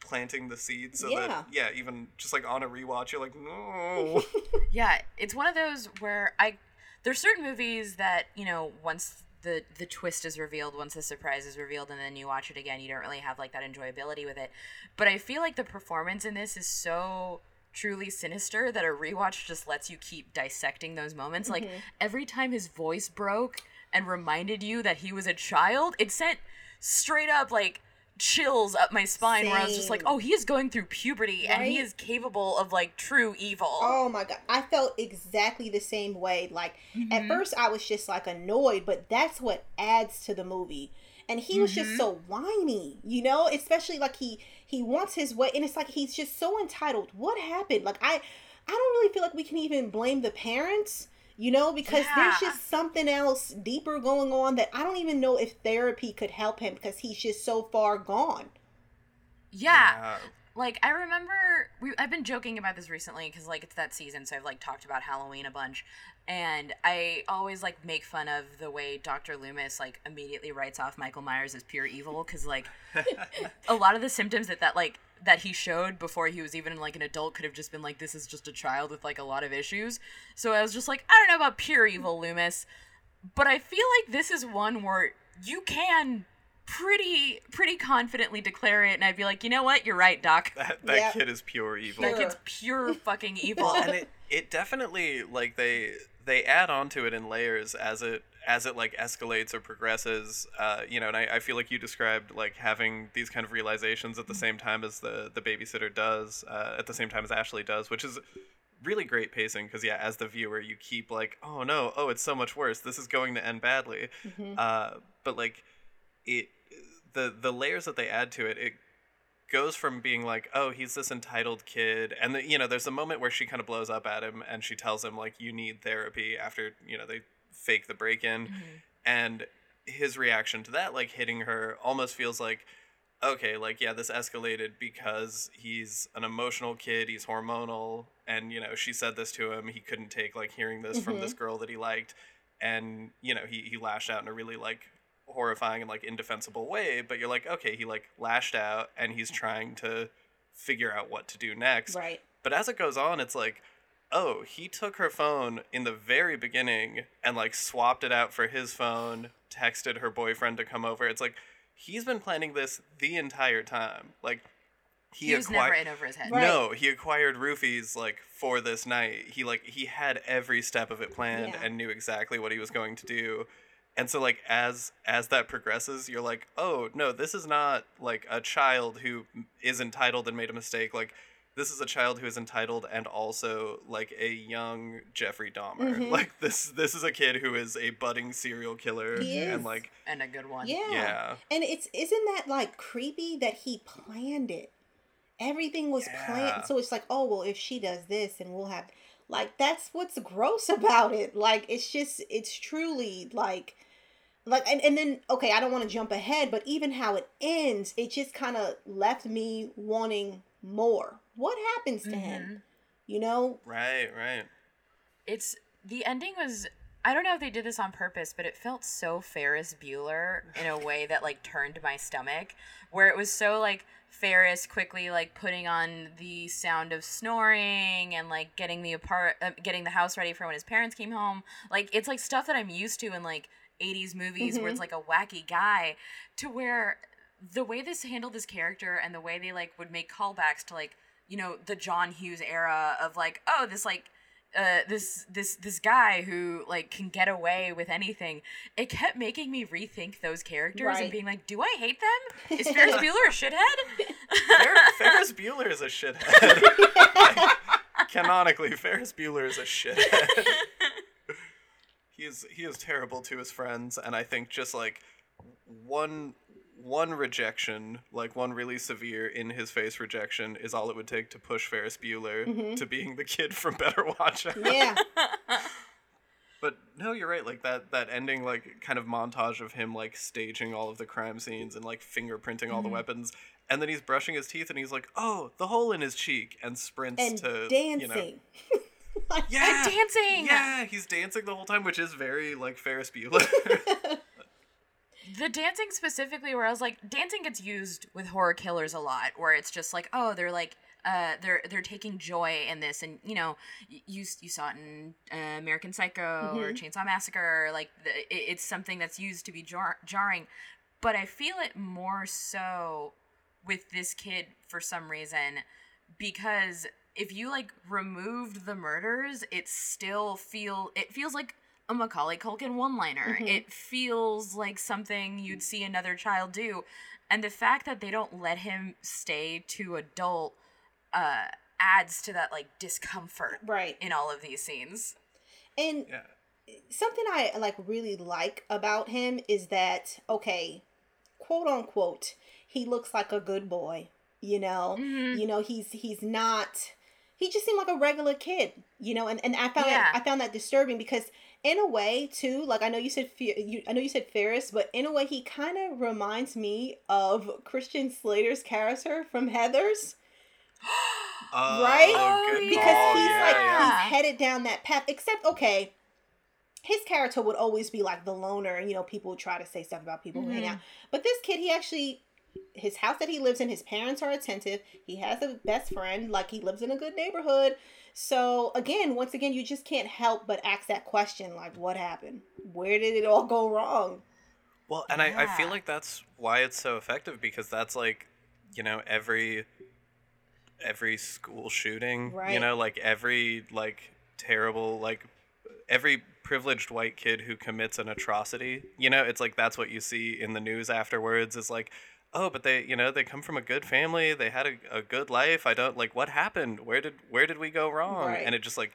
planting the seeds so Yeah. that, yeah, even just like on a rewatch, you're like, no. Yeah, it's one of those where I there's certain movies that you know once the the twist is revealed, once the surprise is revealed, and then you watch it again, you don't really have like that enjoyability with it. But I feel like the performance in this is so truly sinister that a rewatch just lets you keep dissecting those moments. Like every time his voice broke and reminded you that he was a child, it sent straight up like chills up my spine where I was just like, "Oh, he is going through puberty and he is capable of like true evil." Oh my god, I felt exactly the same way. Like Mm-hmm. at first, I was just like annoyed, but that's what adds to the movie. And he was Mm-hmm. just so whiny, you know. Especially like he he wants his way, and it's like he's just so entitled. What happened? Like I, I don't really feel like we can even blame the parents, you know, because there's just something else deeper going on that I don't even know if therapy could help him because he's just so far gone. yeah. Like I remember we I've been joking about this recently because like it's that season, so I've like talked about Halloween a bunch, and I always like make fun of the way Dr. Loomis like immediately writes off Michael Myers as pure evil because like a lot of the symptoms that that like that he showed before he was even like an adult could have just been like this is just a child with like a lot of issues. So I was just like I don't know about pure evil Loomis, but I feel like this is one where you can pretty pretty confidently declare it and I'd be like, "You know what? You're right, doc." That, that Yeah. kid is pure evil. That Sure. kid's pure fucking evil. well, and it it definitely like they they add on to it in layers as it as it like escalates or progresses. Uh, you know, and I, I feel like you described like having these kind of realizations at the same time as the the babysitter does, uh, at the same time as Ashley does, which is really great pacing because yeah as the viewer you keep like oh no oh it's so much worse this is going to end badly uh, but like it the the layers that they add to it it goes from being like, oh, he's this entitled kid, and the, you know, there's a moment where she kind of blows up at him, and she tells him like, you need therapy after you know they fake the break in, mm-hmm. and his reaction to that, like hitting her, almost feels like, okay, like yeah, this escalated because he's an emotional kid, he's hormonal, and you know, she said this to him, he couldn't take like hearing this from mm-hmm. this girl that he liked, and you know, he he lashed out in a really like horrifying and like indefensible way but you're like okay he like lashed out and he's trying to figure out what to do next Right. but as it goes on it's like oh he took her phone in the very beginning and like swapped it out for his phone texted her boyfriend to come over it's like he's been planning this the entire time like he, he was acqui- never in over his head. Right. no, he acquired roofies like for this night. He like he had every step of it planned Yeah. and knew exactly what he was going to do. And so like as as that progresses, you're like, "Oh, no, this is not like a child who is entitled and made a mistake. Like this is a child who is entitled and also like a young Jeffrey Dahmer. Mm-hmm. Like this this is a kid who is a budding serial killer He and is. like And a good one. Yeah. Yeah. And it's isn't that like creepy that he planned it? Everything was Yeah. planned. So it's like, oh well, if she does this, and we'll have like that's what's gross about it. Like it's just it's truly like like and, and then okay, I don't want to jump ahead, but even how it ends, it just kind of left me wanting more. What happens to him? You know? right, right. It's the ending was I don't know if they did this on purpose, but it felt so Ferris Bueller in a way that like turned my stomach, where it was so like Ferris quickly like putting on the sound of snoring and like getting the apart uh, getting the house ready for when his parents came home. Like it's like stuff that I'm used to and like 80s movies where it's like a wacky guy to where the way this handled this character and the way they like would make callbacks to like you know the John Hughes era of like oh this like uh, this this this guy who like can get away with anything. It kept making me rethink those characters Right. and being like, do I hate them? Is Ferris Bueller a shithead? Fer- Ferris Bueller is a shithead. Canonically, Ferris Bueller is a shithead. he is he is terrible to his friends, and I think just like one one rejection, like one really severe in his face rejection, is all it would take to push Ferris Bueller mm-hmm. to being the kid from Better Watch Out. Yeah. But no, you're right. Like that that ending, like kind of montage of him like staging all of the crime scenes and like fingerprinting all the mm-hmm. weapons, and then he's brushing his teeth and he's like, "Oh, the hole in his cheek," and sprints and to dancing. You know, yeah, dancing! Yeah, he's dancing the whole time, which is very like Ferris Bueller. the dancing specifically where i was like dancing gets used with horror killers a lot where it's just like oh they're like uh, they're they're taking joy in this, and you know, you you saw it in uh, American Psycho or Chainsaw Massacre. Like the, it, it's something that's used to be jar- jarring, but I feel it more so with this kid for some reason because if you like removed the murders, it still feel it feels like a Macaulay Culkin one-liner. It feels like something you'd see another child do, and the fact that they don't let him stay too adult uh, adds to that like discomfort Right. in all of these scenes. And yeah. something I like really like about him is that okay, quote unquote, he looks like a good boy. You know, Mm-hmm. you know he's he's not. He just seemed like a regular kid. You know, and and I found Yeah. I found that disturbing because in a way too, like I know you said you I know you said Ferris, but in a way he kind of reminds me of Christian Slater's character from Heathers. Oh, Right? good oh, because call. he's yeah, like yeah. he's headed down that path except okay his character would always be like the loner and you know people would try to say stuff about people who hang mm-hmm. out but this kid he actually his house that he lives in his parents are attentive. He has a best friend like he lives in a good neighborhood. So again once again you just can't help but ask that question like what happened? Where did it all go wrong? Well, and I, I feel like that's why it's so effective because that's like, you know, every every school shooting, you know, like every like terrible like every privileged white kid who commits an atrocity, you know, it's like that's what you see in the news afterwards is like, oh, but they, you know, they come from a good family, they had a, a good life. I don't like what happened? Where did where did we go wrong? Right. And it just like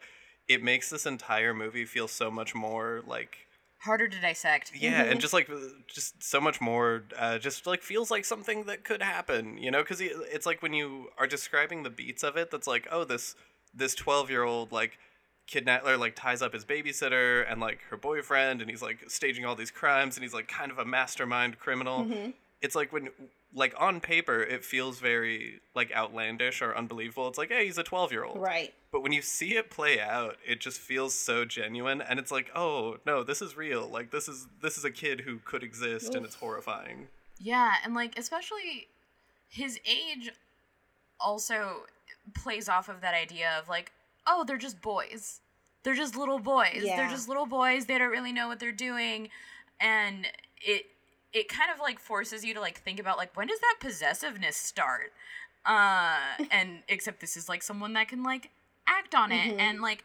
it makes this entire movie feel so much more like Harder to dissect. yeah and just like uh, just so much more uh, just like feels like something that could happen you know because it's like when you are describing the beats of it that's like oh this this 12 year old like kidnap or like ties up his babysitter and like her boyfriend and he's like staging all these crimes and he's like kind of a mastermind criminal it's like when like on paper it feels very like outlandish or unbelievable it's like hey he's a 12 year old right but when you see it play out, it just feels so genuine, and it's like, oh no, this is real. Like this is this is a kid who could exist, and it's horrifying. Yeah, and like especially his age also plays off of that idea of like, oh, they're just boys. They're just little boys. They're just little boys. They don't really know what they're doing. And it it kind of like forces you to like think about like when does that possessiveness start? Uh and except this is like someone that can like act on it and like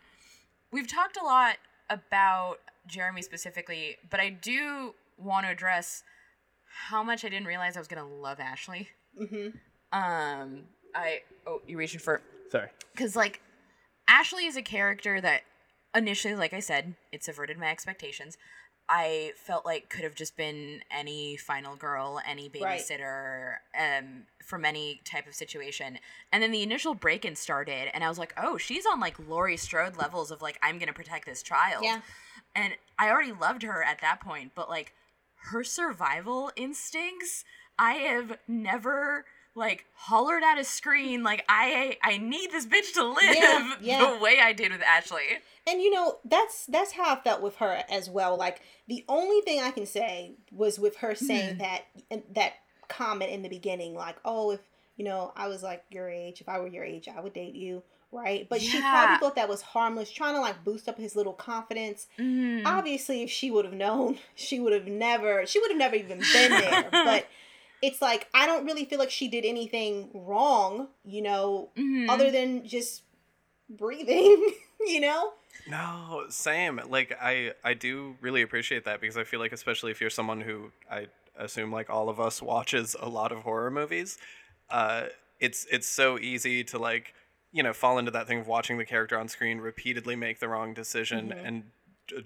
we've talked a lot about Jeremy specifically, but I do want to address how much I didn't realize I was gonna love Ashley. mm-hmm. Um, I oh, you reaching for Sorry. because like Ashley is a character that initially, like I said, it subverted my expectations. I felt like could have just been any final girl, any Right. babysitter, um, from any type of situation. And then the initial break-in started, and I was like, oh, she's on like Laurie Strode levels of like I'm gonna protect this child. Yeah. And I already loved her at that point, but like her survival instincts, I have never like hollered at a screen like I I need this bitch to live Yeah, yeah. the way I did with Ashley. And you know, that's that's how I felt with her as well. Like the only thing I can say was with her saying that that comment in the beginning, like, "Oh, if you know, I was like your age, if I were your age, I would date you." Right? But she probably thought that was harmless, trying to like boost up his little confidence. Mm. Obviously, if she would have known, she would have never she would have never even been there. but it's like I don't really feel like she did anything wrong, you know, Mhm. other than just breathing, you know? No, same. Like I I do really appreciate that because I feel like especially if you're someone who I assume like all of us watches a lot of horror movies, uh it's it's so easy to like, you know, fall into that thing of watching the character on screen repeatedly make the wrong decision and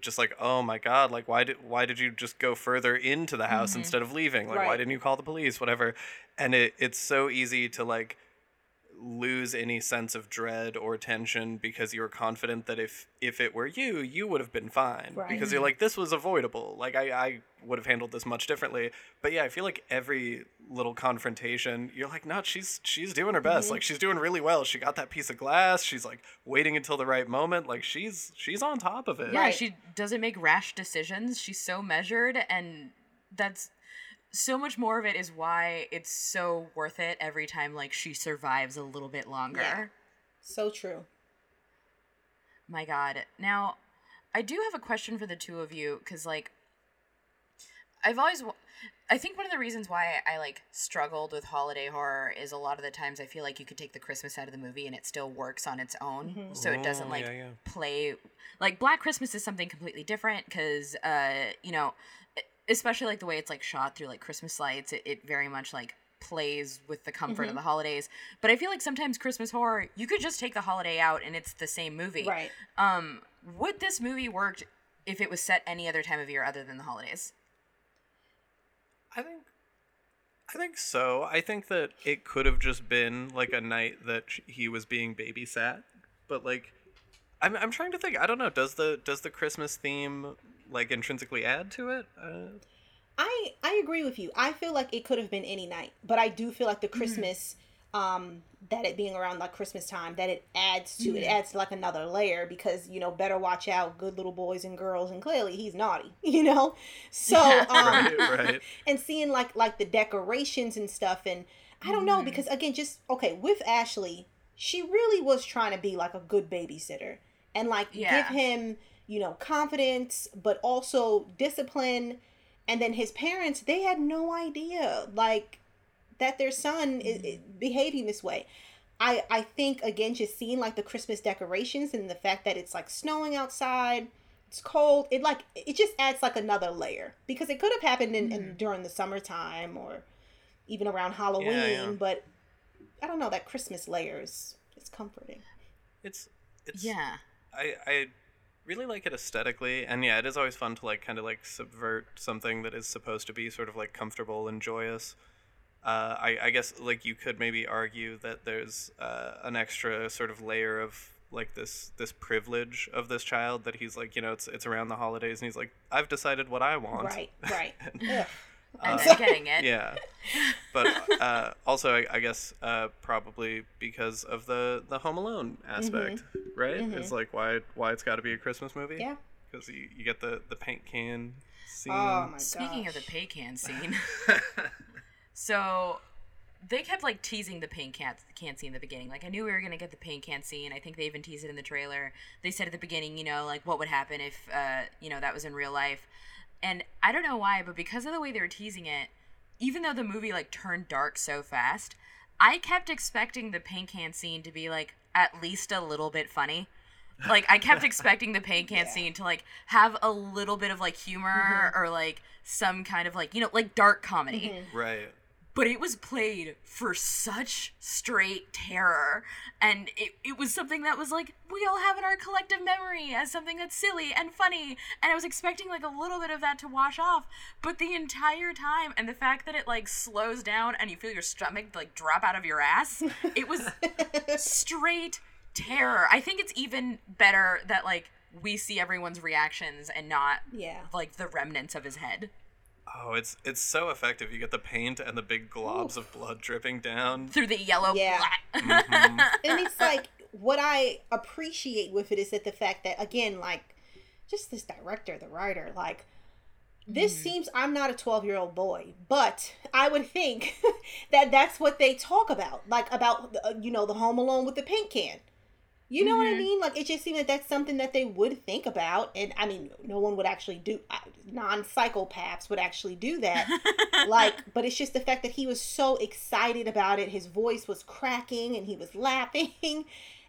just like, "Oh my god, like why did why did you just go further into the house instead of leaving? Like why didn't you call the police? Whatever." And it it's so easy to like lose any sense of dread or tension because you're confident that if if it were you you would have been fine Right. because you're like this was avoidable like I, I would have handled this much differently but yeah i feel like every little confrontation you're like no she's she's doing her best Mm-hmm. like she's doing really well she got that piece of glass she's like waiting until the right moment like she's she's on top of it Yeah, Right. she doesn't make rash decisions. She's so measured, and that's so much more of it is why it's so worth it every time like she survives a little bit longer. Yeah. So true. My God. Now, I do have a question for the two of you because, like, I've always, wa- I think one of the reasons why I like struggled with holiday horror is a lot of the times I feel like you could take the Christmas out of the movie and it still works on its own, so it doesn't Oh, like yeah, yeah. play. Like Black Christmas is something completely different because, uh, you know, especially like the way it's like shot through like Christmas lights, it, it very much like plays with the comfort of the holidays. But I feel like sometimes Christmas horror, you could just take the holiday out and it's the same movie. Right. Um, would this movie worked if it was set any other time of year other than the holidays? I think I think so. I think that it could have just been like a night that he was being babysat, but like I'm I'm trying to think. I don't know. Does the does the Christmas theme like intrinsically add to it? Uh, I I agree with you. I feel like it could have been any night, but I do feel like Mm-hmm. the Christmas um that it being around like Christmas time that it adds to Mm-hmm. it adds like another layer because you know better watch out good little boys and girls and clearly he's naughty you know so um right, right. and seeing like like the decorations and stuff and I don't know Mhm. because again just okay with Ashley she really was trying to be like a good babysitter and like Yeah. give him you know confidence but also discipline. And then his parents they had no idea like that their son is, is mm-hmm. behaving this way. I, I think again just seeing like the christmas decorations and the fact that it's like snowing outside it's cold it like it just adds like another layer. Because it could have happened in, in mm-hmm. during the summertime or even around halloween yeah. but i don't know that christmas layer is it's comforting. It's it's Yeah. I I really like it aesthetically, and yeah, it is always fun to like kind of like subvert something that is supposed to be sort of like comfortable and joyous. Uh, I I guess like you could maybe argue that there's uh, an extra sort of layer of like this this privilege of this child that he's like you know it's it's around the holidays and he's like I've decided what I want. right right Ugh. And Uh, getting it. yeah but uh, also I, I guess uh, probably because of the the home alone aspect right it's like why why it's got to be a christmas movie yeah because you, you get the the paint can scene oh my Speaking of the paint can scene, so they kept like teasing the paint can, can scene in the beginning. Like I knew we were gonna get the paint can scene. I think they even teased it in the trailer. They said at the beginning, you know, like what would happen if, uh, you know, that was in real life. And I don't know why, but because of the way they were teasing it, even though the movie like turned dark so fast, I kept expecting the paint can scene to be like at least a little bit funny. Like I kept expecting the paint can Yeah. scene to like have a little bit of like humor mm-hmm. or like some kind of like you know like dark comedy. Mm-hmm. right but it was played for such straight terror. And it, it was something that was like we all have in our collective memory as something that's silly and funny. And i was expecting like a little bit of that to wash off. But the entire time and the fact that it like slows down and you feel your stomach like drop out of your ass it was straight terror. I think it's even better that like we see everyone's reactions and not Yeah. like the remnants of his head Oh, it's it's so effective. You get the paint and the big globs of blood dripping down. through the yellow Yeah. black and it's like what I appreciate with it is that the fact that again, like just this director, the writer, like this seems I'm not a 12 year old boy, but I would think that that's what they talk about, like about uh, you know the Home Alone with the paint can. You know what I mean? Like it just seemed that that's something that they would think about, and I mean, no one would actually do. Non psychopaths would actually do that. like, but it's just the fact that he was so excited about it. His voice was cracking, and he was laughing,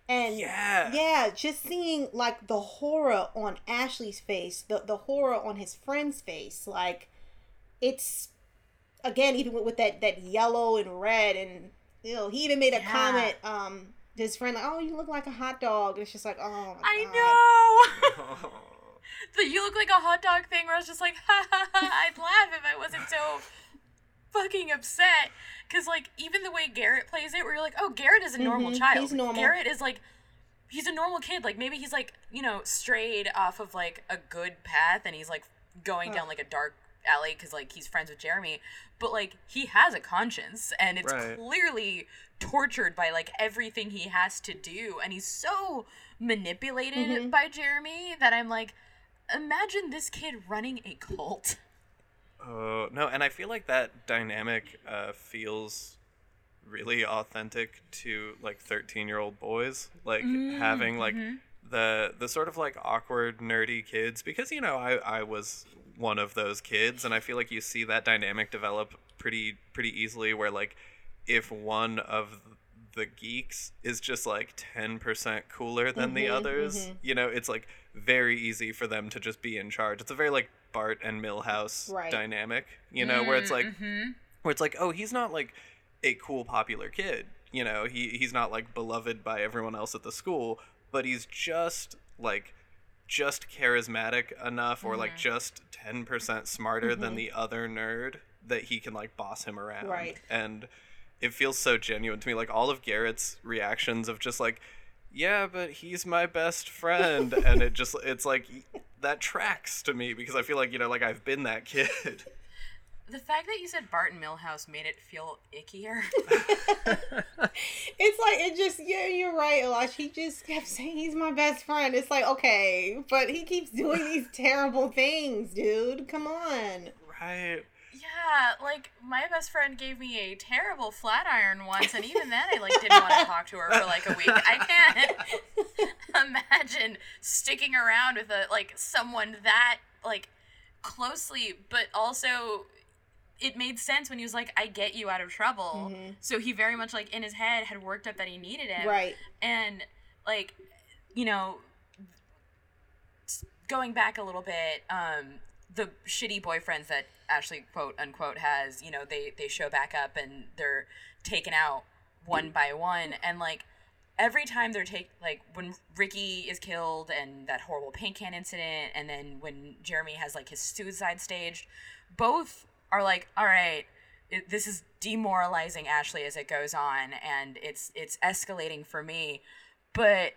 and Yeah. yeah, just seeing like the horror on Ashley's face, the the horror on his friend's face, like it's again even with, with that that yellow and red, and you know he even made a Yeah. comment. Um, his friend like, "Oh, you look like a hot dog." And it's just like, "Oh my I God. know. the you look like a hot dog thing where I was just like, ha ha ha, I'd laugh if I wasn't so fucking upset. Cause like even the way Garrett plays it, where you're like, oh, Garrett is a normal Mhm, child. he's normal. Garrett is like he's a normal kid. Like maybe he's like, you know, strayed off of like a good path and he's like going down like a dark alley because like he's friends with Jeremy. But like he has a conscience and it's Right. clearly tortured by like everything he has to do and he's so manipulated Mm-hmm. by Jeremy that I'm like imagine this kid running a cult. Oh no, and I feel like that dynamic uh, feels really authentic to like thirteen-year-old boys, like having like the the sort of like awkward, nerdy kids. Because you know, I I was one of those kids, and I feel like you see that dynamic develop pretty pretty easily. Where like if one of the geeks is just like 10% cooler than the mm-hmm, others mm-hmm. you know it's like very easy for them to just be in charge. It's a very like bart and Milhouse Right. dynamic you know where it's mm, like mm-hmm. where it's like oh he's not like a cool popular kid you know he he's not like beloved by everyone else at the school but he's just like just charismatic enough or like just 10% smarter than the other nerd that he can like boss him around. Right. and it feels so genuine to me like all of garrett's reactions of just like yeah but he's my best friend and it just it's like that tracks to me because i feel like you know like i've been that kid The fact that you said Barton Milhouse made it feel ickier. It's like it just yeah, you're right, Elijah. He just kept saying he's my best friend. It's like okay, but he keeps doing these terrible things, dude. Come on. right Yeah, like my best friend gave me a terrible flat iron once, and even then I like didn't want to talk to her for like a week. I can't imagine sticking around with a like someone that like closely, but also it made sense when he was like, "I get you out of trouble." So he very much like in his head had worked up that he needed it, Right. and like you know going back a little bit um the shitty boyfriends that ashley quote unquote has you know they they show back up and they're taken out one by one. And like every time they're take like when ricky is killed and that horrible paint can incident and then when jeremy has like his suicide staged both are like all right it, this is demoralizing ashley as it goes on and it's it's escalating for me. But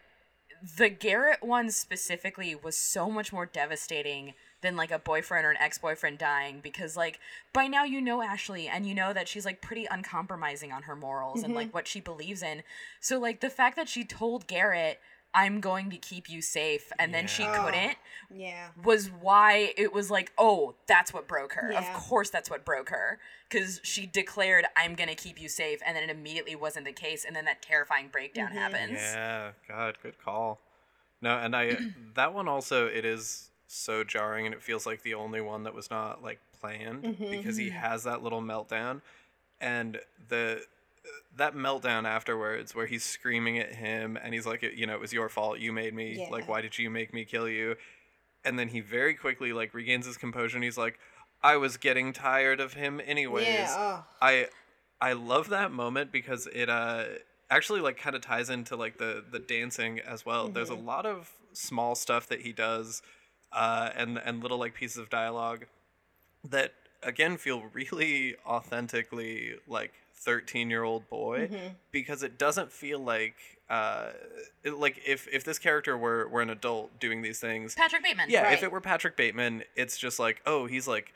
the Garrett one specifically was so much more devastating than like a boyfriend or an ex-boyfriend dying because like by now you know Ashley and you know that she's like pretty uncompromising on her morals and like mm-hmm. what she believes in. So like the fact that she told Garrett I'm going to keep you safe and then she couldn't Yeah. was why it was like, oh, that's what broke her. Of course, that's what broke her. Because she declared, I'm going to keep you safe. And then it immediately wasn't the case. And then that terrifying breakdown mm-hmm. happens. Yeah, God, good call. No, and I that one also it is so jarring and it feels like the only one that was not like planned mm-hmm, because he mm-hmm. has that little meltdown and the uh, that meltdown afterwards where he's screaming at him and he's like you know it was your fault you made me Yeah. like why did you make me kill you and then he very quickly like regains his composure and he's like I was getting tired of him anyways Yeah. Oh. I I love that moment because it uh actually like kind of ties into like the the dancing as well. There's a mm-hmm. lot of small stuff that he does uh and and little like pieces of dialogue that again feel really authentically like 13 year old boy because it doesn't feel like uh it- like if if this character were were an adult doing these things Patrick Bateman. yeah, Right. if it were Patrick Bateman, it's just like, oh, he's like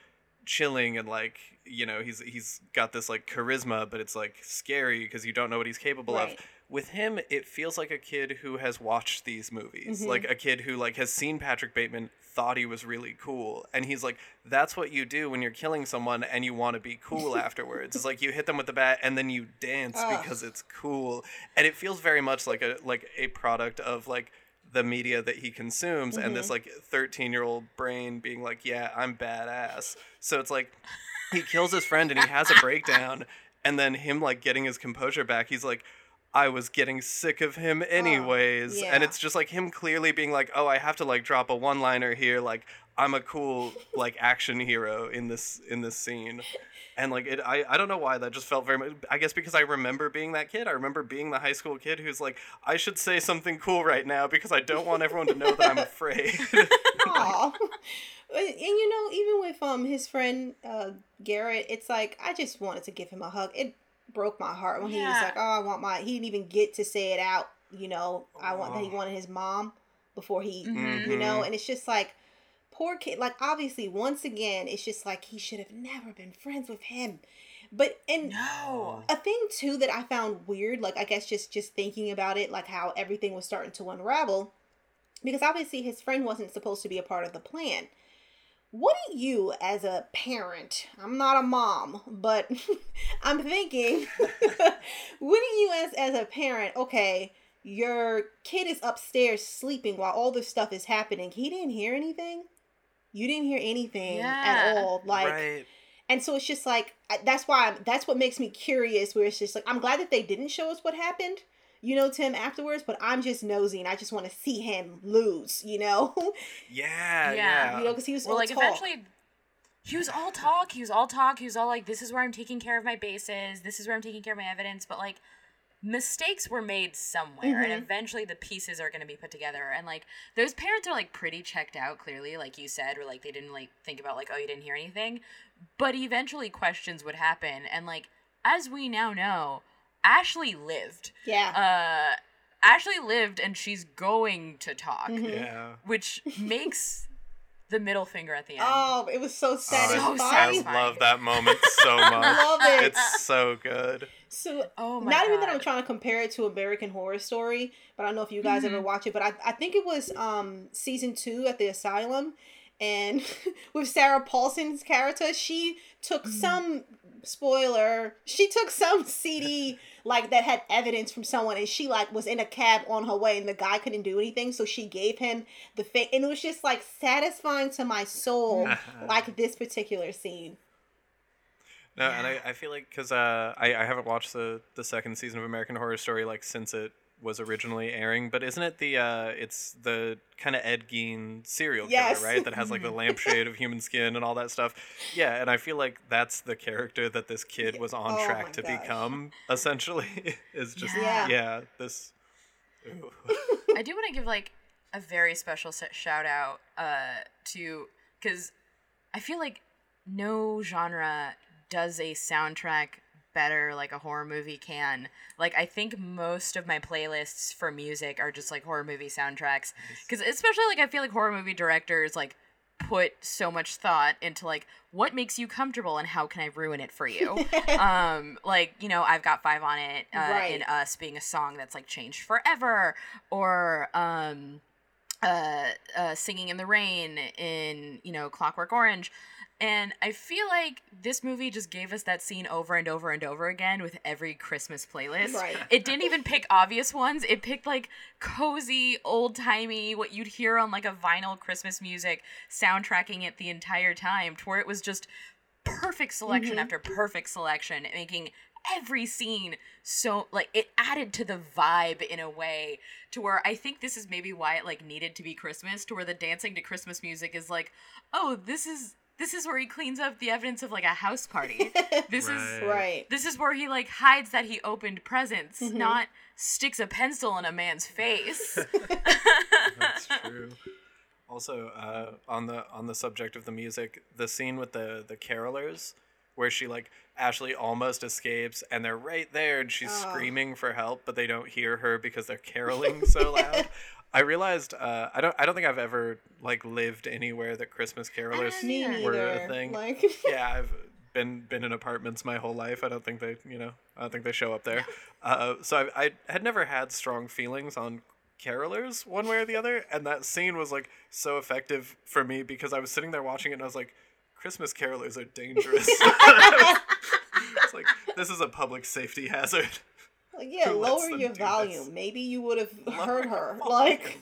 chilling and like, you know, he's he's got this like charisma, but it's like scary because you don't know what he's capable Right. of. With him, it feels like a kid who has watched these movies. Like a kid who like has seen Patrick Bateman, thought he was really cool, and he's like, that's what you do when you're killing someone and you want to be cool afterwards. It's like you hit them with the bat and then you dance because it's cool. And it feels very much like a like a product of like the media that he consumes and this mm-hmm. like 13 year old brain being like yeah i'm badass so it's like he kills his friend and he has a breakdown and then him like getting his composure back he's like i was getting sick of him anyways and yeah. it's just like him clearly being like oh i have to like drop a one liner here like i'm a cool like action hero in this in this scene and like it I, I don't know why that just felt very much i guess because i remember being that kid i remember being the high school kid who's like i should say something cool right now because i don't want everyone to know that i'm afraid and and, you know, even with um his friend uh Garrett, it's like I just wanted to give him a hug. It broke my heart when he was like, "Oh, I want my." He didn't even get to say it out. You know, I want that he Oh. wanted his mom before he, Mhm. you know, and it's just like poor kid. Like obviously, once again, it's just like he should have never been friends with him. But and No. a thing too that I found weird, like I guess just just thinking about it, like how everything was starting to unravel, because obviously his friend wasn't supposed to be a part of the plan. What do you, as a parent, I'm not a mom, but I'm thinking, what do you, as as a parent, okay, your kid is upstairs sleeping while all this stuff is happening. He didn't hear anything. You didn't hear anything at all. Like, right and so it's just like that's why that's what makes me curious. Where it's just like I'm glad that they didn't show us what happened, you know, Tim afterwards. But I'm just nosy, and I just want to see him lose, you know, yeah Yeah. yeah, you know, because he was well, all like talk. eventually, he was all talk. He was all talk. He was all like, "This is where I'm taking care of my bases. This is where I'm taking care of my evidence." But like, mistakes were made somewhere, and Mhm. eventually the pieces are going to be put together. And like, those parents are like pretty checked out. Clearly, like you said, or like they didn't like think about like, "Oh, you didn't hear anything," but eventually questions would happen, and like as we now know, Ashley lived. yeah, Uh, Ashley lived, and she's going to talk, Mhm. yeah which makes the middle finger at the end. oh, it was so Oh, satisfying. I love that moment so much I Love it. it's so good So Oh my not even that I'm trying to compare it to American Horror Story, but I don't know if you guys Mm-hmm. ever watch it. But I, I think it was um season two at the asylum, and with Sarah Paulson's character, she took Mm-hmm. some spoiler. She took some CD like that had evidence from someone, and she like was in a cab on her way, and the guy couldn't do anything, so she gave him the fake, and it was just like satisfying to my soul, like this particular scene. No, and I, I feel like because uh, I, I haven't watched the, the second season of American Horror Story like since it was originally airing, but isn't it the uh, it's the kind of Ed Gein serial killer, right? That has like the lampshade of human skin and all that stuff. Yeah, and I feel like that's the character that this kid was on Oh track to gosh. become. Essentially, is just Yeah. yeah, this. I do want to give like a very special shout out uh, to because I feel like no genre does a soundtrack better like a horror movie can. Like I think most of my playlists for music are just like horror movie soundtracks because especially like I feel like horror movie directors like put so much thought into like what makes you comfortable and how can I ruin it for you. um like you know I've got 5 on it uh, Right. in us being a song that's like changed forever or um uh, uh singing in the rain in you know Clockwork Orange and I feel like this movie just gave us that scene over and over and over again with every Christmas playlist. Right. It didn't even pick obvious ones. It picked like cozy, old timey, what you'd hear on like a vinyl Christmas music, soundtracking it the entire time, to where it was just perfect selection mm-hmm. after perfect selection, making every scene so like it added to the vibe in a way to where I think this is maybe why it like needed to be Christmas to where the dancing to Christmas music is like, oh, this is this is where he cleans up the evidence of like a house party. This is Right. Right. this is where he like hides that he opened presents, Mm-hmm. not sticks a pencil in a man's face. That's true. Also, uh, on the on the subject of the music, the scene with the the carolers, where she like Ashley almost escapes, and they're right there, and she's Oh. screaming for help, but they don't hear her because they're caroling so loud. I realized uh, I don't I don't think I've ever like lived anywhere that Christmas carolers were a thing. Like, yeah, I've been been in apartments my whole life. I don't think they, you know, I don't think they show up there. Uh, so I, I had never had strong feelings on carolers one way or the other, and that scene was like so effective for me because I was sitting there watching it and I was like, Christmas carolers are dangerous. it's like this is a public safety hazard. Like yeah, lower your volume. this? Maybe you would have heard her. Like,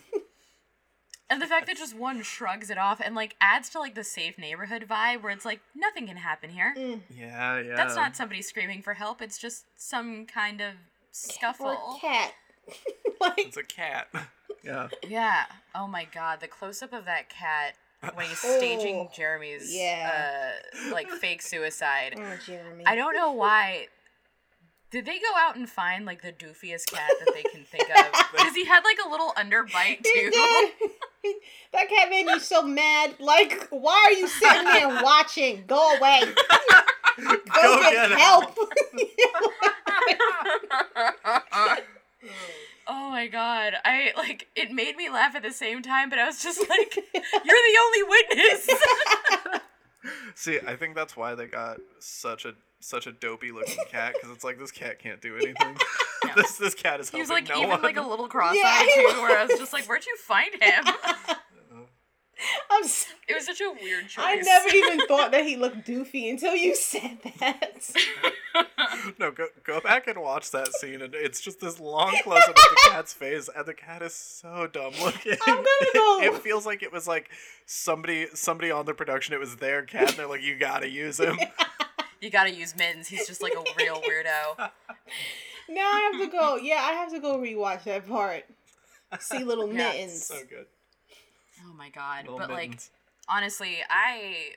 and the fact that just one shrugs it off and like adds to like the safe neighborhood vibe where it's like nothing can happen here. Mm. Yeah, yeah. That's not somebody screaming for help. It's just some kind of or scuffle. cat. like, It's a cat. Yeah. Yeah. Oh my god, the close up of that cat when he's staging Oh, Jeremy's yeah. uh like fake suicide. oh, Jeremy. I don't know why. Did they go out and find like the doofiest cat that they can think of? Because he had like a little underbite He too. did. that cat made me so mad. Like, why are you sitting there and watching? Go away. Go, Go get, get help. oh my god. I like it made me laugh at the same time, but I was just like, You're the only witness. See, I think that's why they got such a such a dopey looking cat because it's like this cat can't do anything. this this cat is he was like no even one. like a little cross-eyed Yeah, too, where I was just like, Where'd you find him? I'm s- It was such a weird choice. I never even thought that he looked doofy until you said that. no, go go back and watch that scene, and it's just this long close up of the cat's face, and the cat is so dumb looking. I'm gonna go. It, feels like it was like somebody somebody on the production. It was their cat, and they're like, "You gotta use him." You gotta use mittens. He's just like a real weirdo. Now I have to go. Yeah, I have to go rewatch that part. See little Yeah, mittens. so good. Oh my god. Little but like honestly, I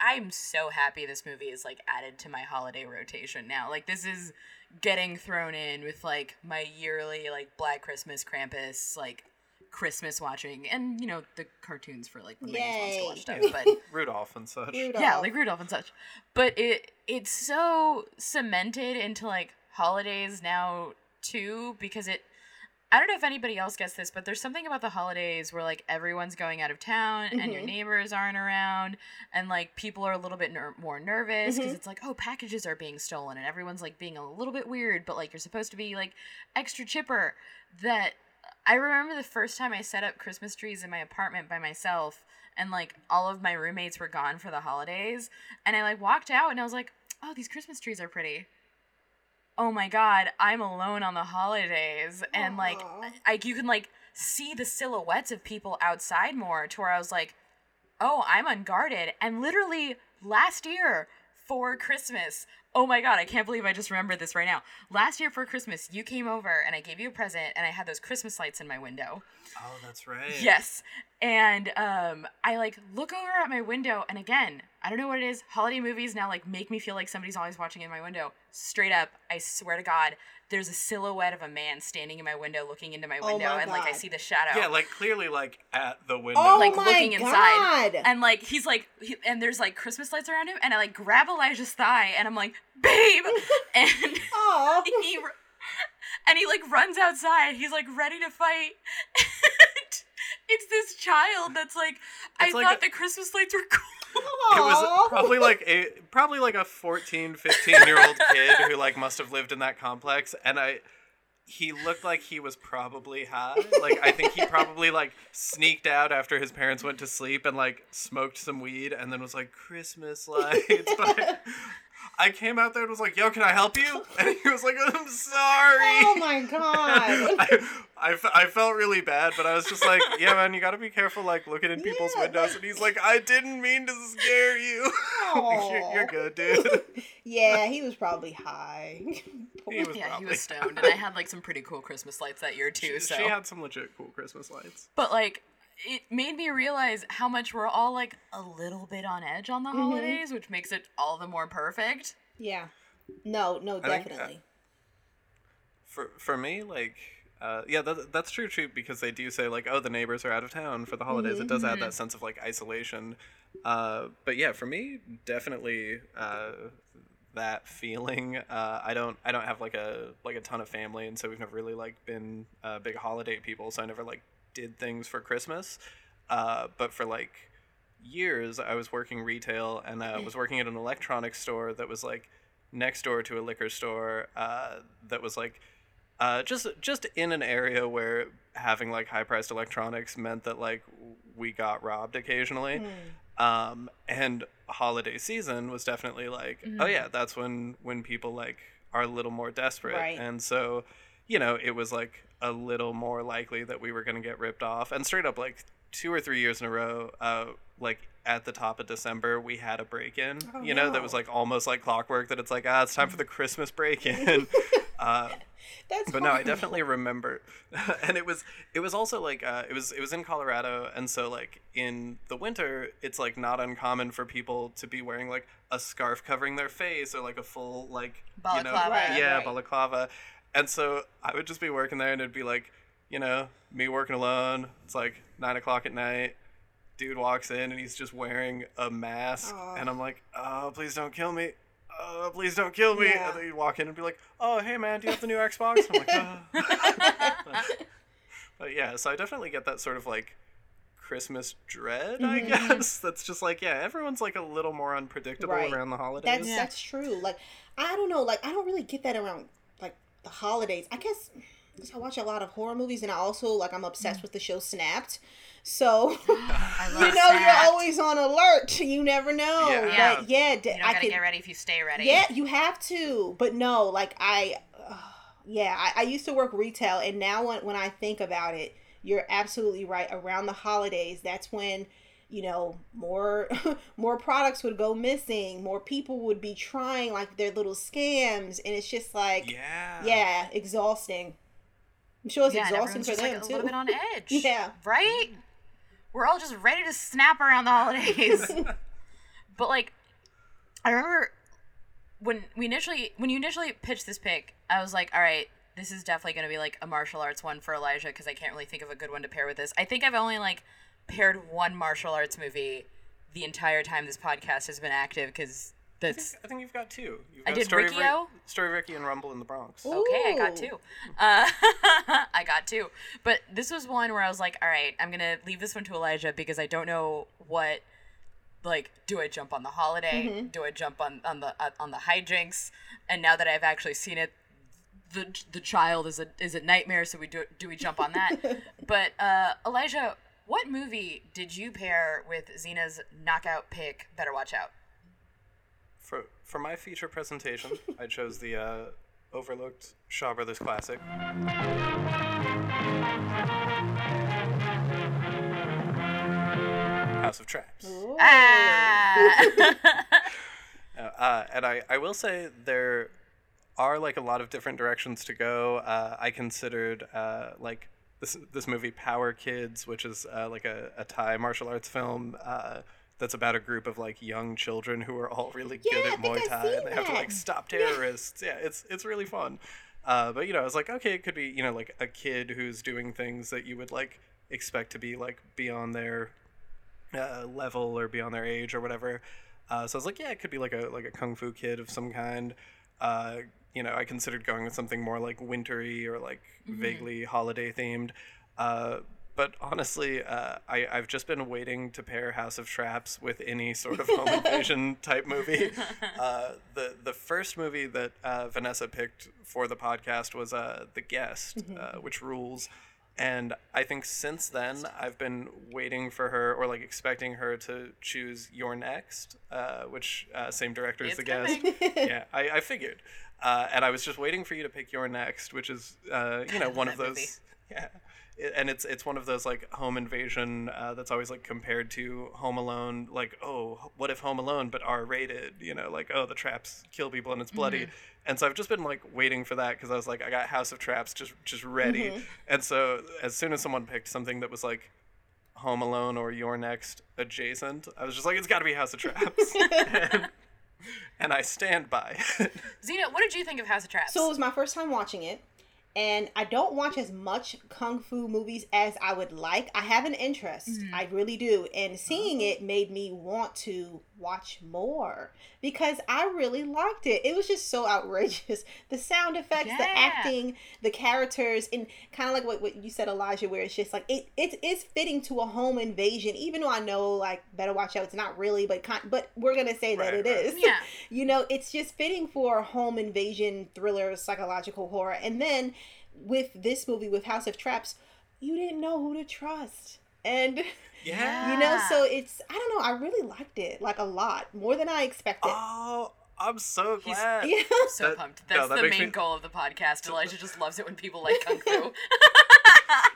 I'm so happy this movie is like added to my holiday rotation now. Like this is getting thrown in with like my yearly like Black Christmas, Krampus, like Christmas watching, and you know the cartoons for like when my niece wants to watch Yay. stuff. But Rudolph and such. Rudolph. yeah, like Rudolph and such. But it it's so cemented into like holidays now too because it I don't know if anybody else gets this, but there's something about the holidays where like everyone's going out of town and your Mhm. neighbors aren't around and like people are a little bit ner- more nervous because Mhm. it's like oh packages are being stolen and everyone's like being a little bit weird, but like you're supposed to be like extra chipper. That I remember the first time I set up Christmas trees in my apartment by myself and like all of my roommates were gone for the holidays and I like walked out and I was like, "Oh, these Christmas trees are pretty." Oh my god, I'm alone on the holidays and like Aw. like you can like see the silhouettes of people outside more to where I was like, "Oh, I'm unguarded." And literally last year for Christmas, oh my god, I can't believe I just remembered this right now. Last year for Christmas, you came over and I gave you a present and I had those Christmas lights in my window. Oh, that's right. Yes. And um I like look over at my window and again, I don't know what it is. Holiday movies now like make me feel like somebody's always watching in my window. Straight up, I swear to God, there's a silhouette of a man standing in my window looking into my Oh window my and like I see the shadow. Yeah, like clearly, like at the window. Oh like my looking inside. And like he's like he, and there's like christmas lights around him and i like grab elijah's thigh and i'm like babe! And he and he like runs outside. He's like ready to fight. And it's this child that's like i like thought a- the christmas lights were cool It was probably like a probably like a 14, 15 year old kid who like must have lived in that complex and I he looked like he was probably high. Like I think he probably like sneaked out after his parents went to sleep and like smoked some weed and then was like Christmas lights. But I, I came out there and was like, "Yo, can I help you?" And he was like, "I'm sorry." Oh my god. I, I, I felt really bad, but I was just like, yeah, man, you gotta be careful, like, looking in people's Yeah, windows. And he's like, I didn't mean to scare you. You're, you're good, dude. Yeah, he was probably high. He was yeah he was stoned and i had like some pretty cool christmas lights that year too She, so she had some legit cool Christmas lights. but like it made me realize how much we're all like a little bit on edge on the Mm-hmm. holidays, which makes it all the more perfect. Yeah. No, no, think, uh, definitely. for for me like uh, yeah that, that's true too because they do say like oh the neighbors are out of town for the holidays it does add that sense of like isolation uh, but yeah for me definitely uh, that feeling uh, i don't i don't have like a like a ton of family and so we've never really like been uh, big holiday people so i never like did things for christmas uh, but for like years i was working retail and uh, was working at an electronics store that was like next door to a liquor store uh, that was like uh, just just in an area where having like high priced electronics meant that like we got robbed occasionally. Um, and holiday season was definitely like oh yeah that's when when people like are a little more desperate. Right. and so you know it was like a little more likely that we were going to get ripped off. And straight up like two or three years in a row uh, like at the top of december we had a break-in Oh, you know that was like almost like clockwork that it's like ah it's time for the christmas break-in. Uh, That's but no, I definitely remember, and it was it was also like uh, it was it was in Colorado, and so like in the winter, it's like not uncommon for people to be wearing like a scarf covering their face or like a full like you know yeah right. balaclava, and so I would just be working there, and it'd be like you know me working alone. It's like nine o'clock at night. Dude walks in and he's just wearing a mask, Aw. and I'm like, oh, please don't kill me. Oh, please don't kill me. Yeah. And then he'd walk in and be like, oh, hey, man, do you have the new Xbox? I'm like, oh. but yeah, so I definitely get that sort of like Christmas dread, I Mm-hmm. guess. That's just like, yeah, everyone's like a little more unpredictable Right. around the holidays. That's that's true. Like I don't know. Like I don't really get that around like the holidays. I guess 'cause I watch a lot of horror movies, and I also like I'm obsessed with the show Snapped. So you know you're always on alert. You never know. Yeah. Yeah. But yeah, d- You don't I gotta could. get ready if you stay ready. Yeah, you have to. But no, like I, uh, yeah, I, I used to work retail, and now when when I think about it, you're absolutely right. Around the holidays, that's when you know more more products would go missing, more people would be trying like their little scams, and it's just like yeah. yeah, exhausting. I'm sure it's Yeah, exhausting for just them like a too. little bit on edge. Yeah. Right? We're all just ready to snap around the holidays. but like I remember when we initially when you initially pitched this pick, I was like, all right, this is definitely going to be like a martial arts one for Elijah because I can't really think of a good one to pair with this. I think I've only like paired one martial arts movie the entire time this podcast has been active because that's I think you've got two. You've I got did Story of Riki-Oh. Story of Ricky and Rumble in the Bronx. Okay, I got two. Uh, I got two. But this was one where I was like, all right, I'm going to leave this one to Elijah because I don't know what like do I jump on the holiday? Do I jump on on the uh, on the hijinks? And now that I've actually seen it the the child is a is a nightmare, so we do do we jump on that? but uh Elijah, what movie did you pair with Xena's knockout pick Better Watch Out? For for my feature presentation, I chose the uh, overlooked Shaw Brothers classic. House of Traps. Ah! Uh, uh, and I, I will say there are like a lot of different directions to go. Uh, I considered uh, like this this movie Power Kids, which is uh, like a, a Thai martial arts film uh, that's about a group of like young children who are all really good Yeah, I at Muay Thai and they have to like stop terrorists. Yeah, it's it's really fun. Uh, but you know, I was like, okay, it could be you know like a kid who's doing things that you would like expect to be like beyond their uh, level or beyond their age or whatever. Uh, so I was like, yeah, it could be like a like a kung fu kid of some kind. You know, I considered going with something more like wintry or like vaguely holiday themed. Uh, but honestly, uh, I, I've just been waiting to pair House of Traps with any sort of home invasion type movie. Uh, the the first movie that uh, Vanessa picked for the podcast was uh, The Guest, uh, which rules. And I think since then, I've been waiting for her or like expecting her to choose You're Next, uh, which uh, same director as The Guest. yeah, I, I figured. Uh, and I was just waiting for you to pick You're Next, which is, uh, you know, one of those. movie. Yeah. It- And it's it's one of those like home invasion uh, that's always like compared to Home Alone. Like, oh, what if Home Alone but R rated? You know, like oh, the traps kill people and it's bloody. Mm-hmm. And so I've just been like waiting for that because I was like, I got House of Traps just just ready. Mm-hmm. And so as soon as someone picked something that was like Home Alone or You're Next adjacent. I was just like, it's got to be House of Traps, and, and I stand by. it. Xena, what did you think of House of Traps? So it was my first time watching it, and I don't watch as much kung fu movies as I would like. I have an interest, mm-hmm. I really do, and seeing it made me want to watch more because I really liked it. It was just so outrageous. The sound effects, the acting, the characters, and kind of like what, what you said, Elijah, where it's just like it it is fitting to a home invasion. Even though I know like better watch out, it's not really, but con- but we're gonna say that Right, it right. is. Yeah. you know, it's just fitting for a home invasion thriller, psychological horror. And then with this movie, with House of Traps, you didn't know who to trust. And, yeah. you know, so it's, I don't know, I really liked it, like a lot, more than I expected. Oh, I'm so He's- glad. yeah. so That- pumped. no, That's that the main me- goal of the podcast. Elijah just loves it when people like kung fu.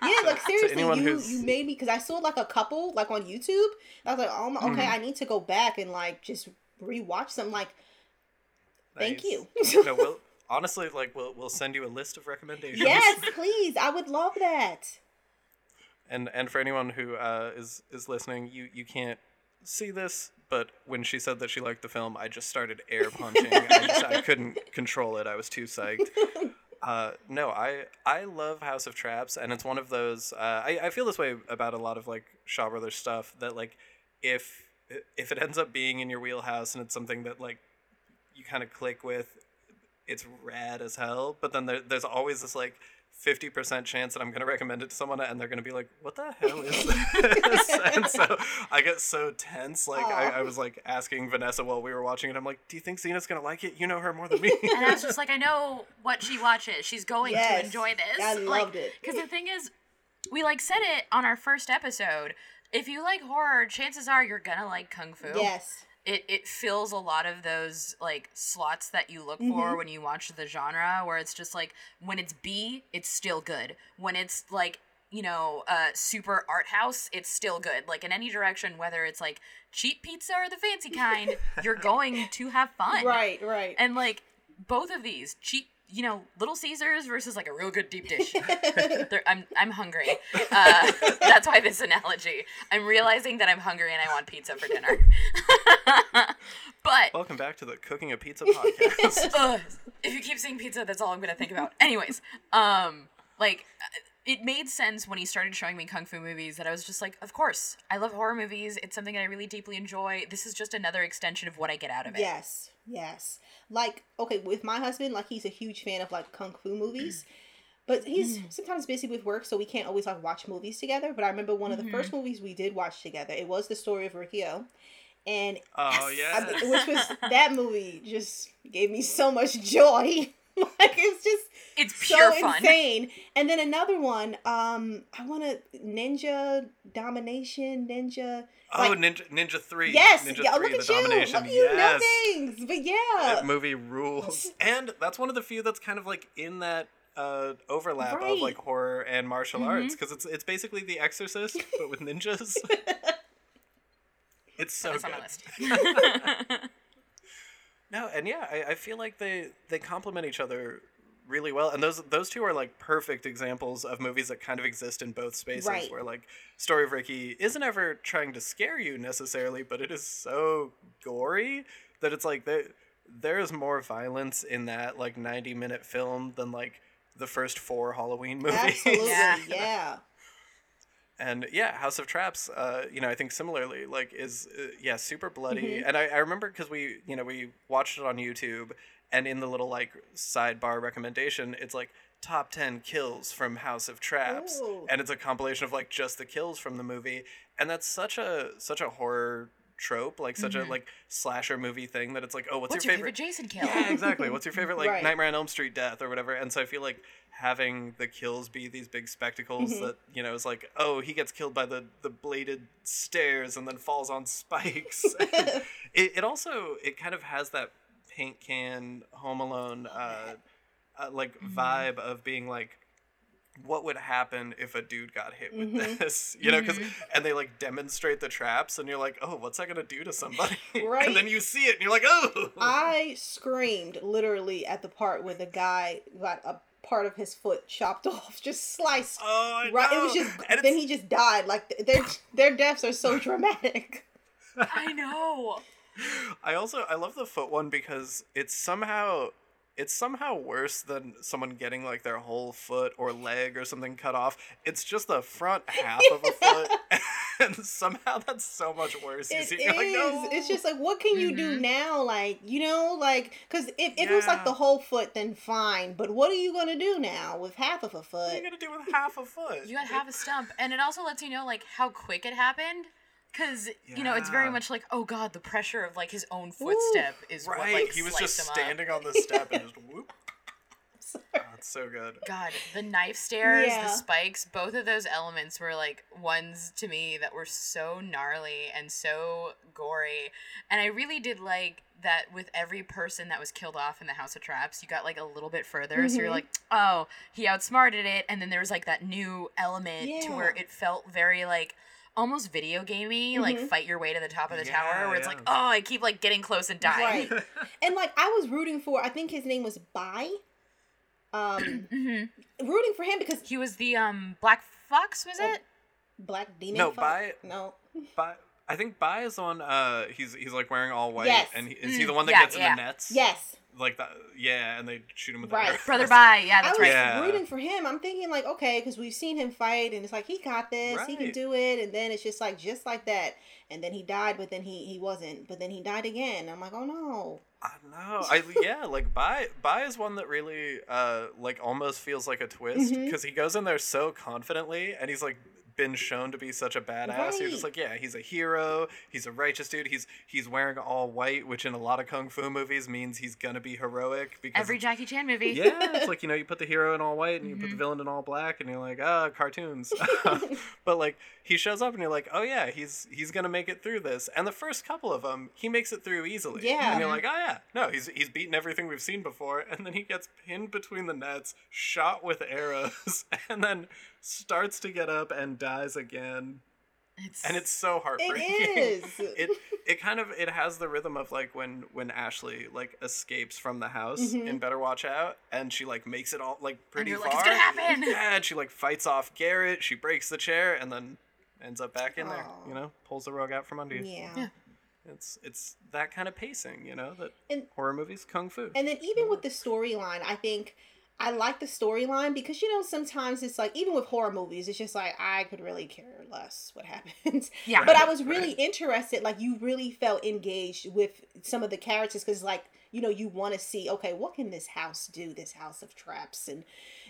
Yeah, like seriously, you who's- you made me because I saw like a couple like on YouTube. I was like, oh my, okay, Mm-hmm. I need to go back and like just rewatch some. Like, thank you. no, we'll honestly like we'll we'll send you a list of recommendations. yes, please, I would love that. And and for anyone who uh, is is listening, you you can't see this, but when she said that she liked the film, I just started air punching. I just I couldn't control it. I was too psyched. Uh, no, I I love House of Traps, and it's one of those. Uh, I I feel this way about a lot of like Shaw Brothers stuff. That like if if it ends up being in your wheelhouse and it's something that like you kind of click with, it's rad as hell. But then there, there's always this like. 50% chance that I'm going to recommend it to someone and they're going to be like, what the hell is this? and so I get so tense. Like, I, I was like asking Vanessa while we were watching it. I'm like, do you think Xena's going to like it? You know her more than me. and I was just like, I know what she watches. She's going Yes, to enjoy this. I loved it. Because the thing is, we like said it on our first episode. If you like horror, chances are you're gonna like kung fu. Yes. It it fills a lot of those like slots that you look Mm-hmm. for when you watch the genre, where it's just like when it's B, it's still good. When it's like you know, uh, super art house, it's still good. Like in any direction, whether it's like cheap pizza or the fancy kind, you're going to have fun. Right, right. And like both of these cheap, you know, Little Caesars versus like a real good deep dish. I'm I'm hungry. Uh, that's why this analogy. I'm realizing that I'm hungry and I want pizza for dinner. but Welcome back to the Cooking a Pizza podcast. ugh, if you keep saying pizza, that's all I'm gonna think about. Anyways, um, like uh, it made sense when he started showing me kung fu movies that I was just like, of course, I love horror movies. It's something that I really deeply enjoy. This is just another extension of what I get out of it. Yes, yes. Like, okay, with my husband, like he's a huge fan of like kung fu movies. But he's Mm. sometimes busy with work, so we can't always like watch movies together. But I remember one of the Mm-hmm. first movies we did watch together. It was the story of Riki-Oh, and Oh, I- yes. which was that movie just gave me so much joy. like it's just It's so fun. insane. And then another one, um, I want to Ninja Domination, Ninja. oh, Ninja Ninja 3. Yes, Ninja yeah, 3, look at the you. domination. Look at you yes. know things. But yeah, That movie rules. And that's one of the few that's kind of like in that uh, overlap Right. of like horror and martial arts because it's it's basically The Exorcist but with ninjas. it's so That's good. On my list. No, and yeah, I, I feel like they they complement each other really well, and those those two are like perfect examples of movies that kind of exist in both spaces. Right. Where like Story of Ricky isn't ever trying to scare you necessarily, but it is so gory that it's like there there is more violence in that like ninety minute film than like the first four Halloween movies. absolutely, Yeah. yeah. And yeah house of traps uh you know i think similarly like is uh, yeah super bloody Mm-hmm. and i, I remember because we you know we watched it on youtube and in the little like sidebar recommendation it's like top 10 kills from house of traps Ooh. and it's a compilation of like just the kills from the movie and that's such a such a horror trope like such a like slasher movie thing that it's like oh what's, What's your your favorite favorite Jason kill? yeah, exactly. What's your favorite like Right. Nightmare on Elm Street death or whatever? And so I feel like having the kills be these big spectacles Mm-hmm. that you know is like, oh, he gets killed by the the bladed stairs and then falls on spikes. it it also it kind of has that paint can Home Alone uh, uh like Mm-hmm. vibe of being like. What would happen if a dude got hit with Mm-hmm. this? You know, because and they like demonstrate the traps, and you're like, oh, what's that gonna do to somebody? Right. and then you see it, and you're like, oh. I screamed literally at the part where the guy got a part of his foot chopped off, just sliced. Oh, I right. It was just And then he just died. Like their their deaths are so dramatic. I know. I also I love the foot one because it's somehow it's somehow worse than someone getting like their whole foot or leg or something cut off. It's just the front half of a foot, and somehow that's so much worse. You It see, is. like, no. It's just like, what can you do mm-hmm. now? Like, you know, like, because if, if it was like the whole foot, then fine. But what are you gonna do now with half of a what are foot? you gonna do with half a foot? You got half a stump, and it also lets you know like how quick it happened. Cause you know it's very much like oh god the pressure of like his own footstep is right? what like he was just him up. standing on the step and just whoop. Oh, it's so good. God, the knife stairs, Yeah. the spikes, both of those elements were like ones to me that were so gnarly and so gory. And I really did like that with every person that was killed off in the House of Traps, you got like a little bit further. So you're Mhm. like, oh, he outsmarted it. And then there was like that new element to where it felt very like almost video gamey, like Mhm. fight your way to the top of the Yeah, tower, where it's like, oh, I keep like getting close and dying. Right. and like I was rooting for, I think his name was Bai. Um, hmm rooting for him because He was the um Black Fox, was Oh, it? Black Demon. No, Fox- Bai- No, Bai, I think Bai is on. Uh, he's he's like wearing all white, Yes. and he, is he Mm, the one that yeah, gets in yeah. the nets? yes. Like that, yeah, and they shoot him with Right. the arrow. Brother Bai yeah, I that's was right. Yeah. rooting for him. I'm thinking like, okay, because we've seen him fight, and it's like he got this, he can do it, and then it's just like just like that, and then he died, but then he he wasn't, but then he died again. I'm like, oh no. I know. I yeah, like Bai Bai is one that really uh like almost feels like a twist because he goes in there so confidently and he's like been shown to be such a badass. You're just like, yeah, he's a hero. He's a righteous dude. He's he's wearing all white, which in a lot of kung fu movies means he's gonna be heroic because Every Jackie Chan movie. yeah, it's like you know you put the hero in all white and you put the Mhm. villain in all black and you're like ah cartoons, but like he shows up and you're like oh yeah he's he's gonna make it through this and the first couple of them he makes it through easily Yeah. and you're like oh yeah no he's he's beaten everything we've seen before and then he gets pinned between the nets shot with arrows and then starts to get up and dies again It's, and it's so heartbreaking It is. it it kind of it has the rhythm of like when when Ashley like escapes from the house Mhm. in Better Watch Out and she like makes it all like pretty you're far. like, "It's gonna happen!" Yeah, and she like fights off Garrett. She breaks the chair and then ends up back in there. You know, pulls the rug out from under you. Yeah. Yeah. It's it's that kind of pacing. You know that And horror movies, kung fu. and then even with the storyline, I think I like the storyline because you know sometimes it's like even with horror movies, it's just like I could really care less what happens. Yeah. But I was really right. interested, like you really felt engaged with some of the characters because like you know you want to see okay what can this house do this house of traps and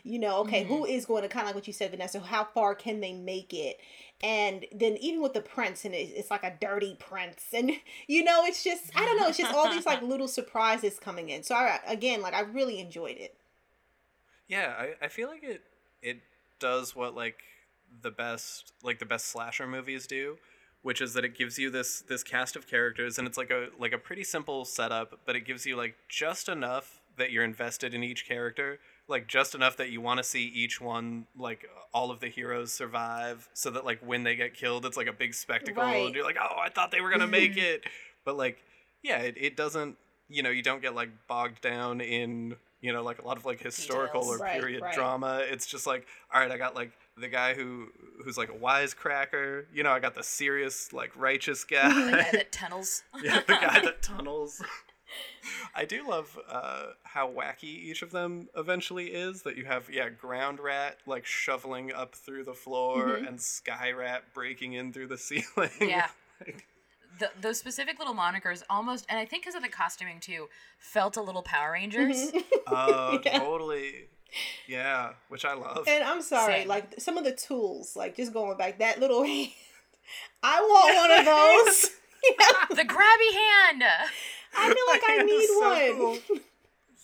you know okay who mm-hmm. is going to kind of like what you said Vanessa how far can they make it and then even with the prince and it's like a dirty prince and you know it's just I don't know it's just all these like little surprises coming in so I again like I really enjoyed it Yeah, I, I feel like it it does what like the best like the best slasher movies do, which is that it gives you this this cast of characters and it's like a like a pretty simple setup, but it gives you like just enough that you're invested in each character, like just enough that you want to see each one like all of the heroes survive so that like when they get killed it's like a big spectacle Right. and you're like, "Oh, I thought they were going to make it." But like yeah, it, it doesn't you know, you don't get like bogged down in, you know, like a lot of like historical Details. or Right, period right. drama. It's just like, all right, I got like the guy who who's like a wisecracker. You know, I got the serious like righteous guy the guy that tunnels. yeah, the guy that tunnels. I do love uh, how wacky each of them eventually is. That you have, yeah, ground rat like shoveling up through the floor, Mhm. and sky rat breaking in through the ceiling. Yeah. Like, the, those specific little monikers almost, and I think because of the costuming too, felt a little Power Rangers. Mm-hmm. Oh, Yeah. totally. Yeah, which I love. and I'm sorry Same. like some of the tools like just going back that little hand I want one of those yeah. the grabby hand, I feel like I Hand need so one. cool.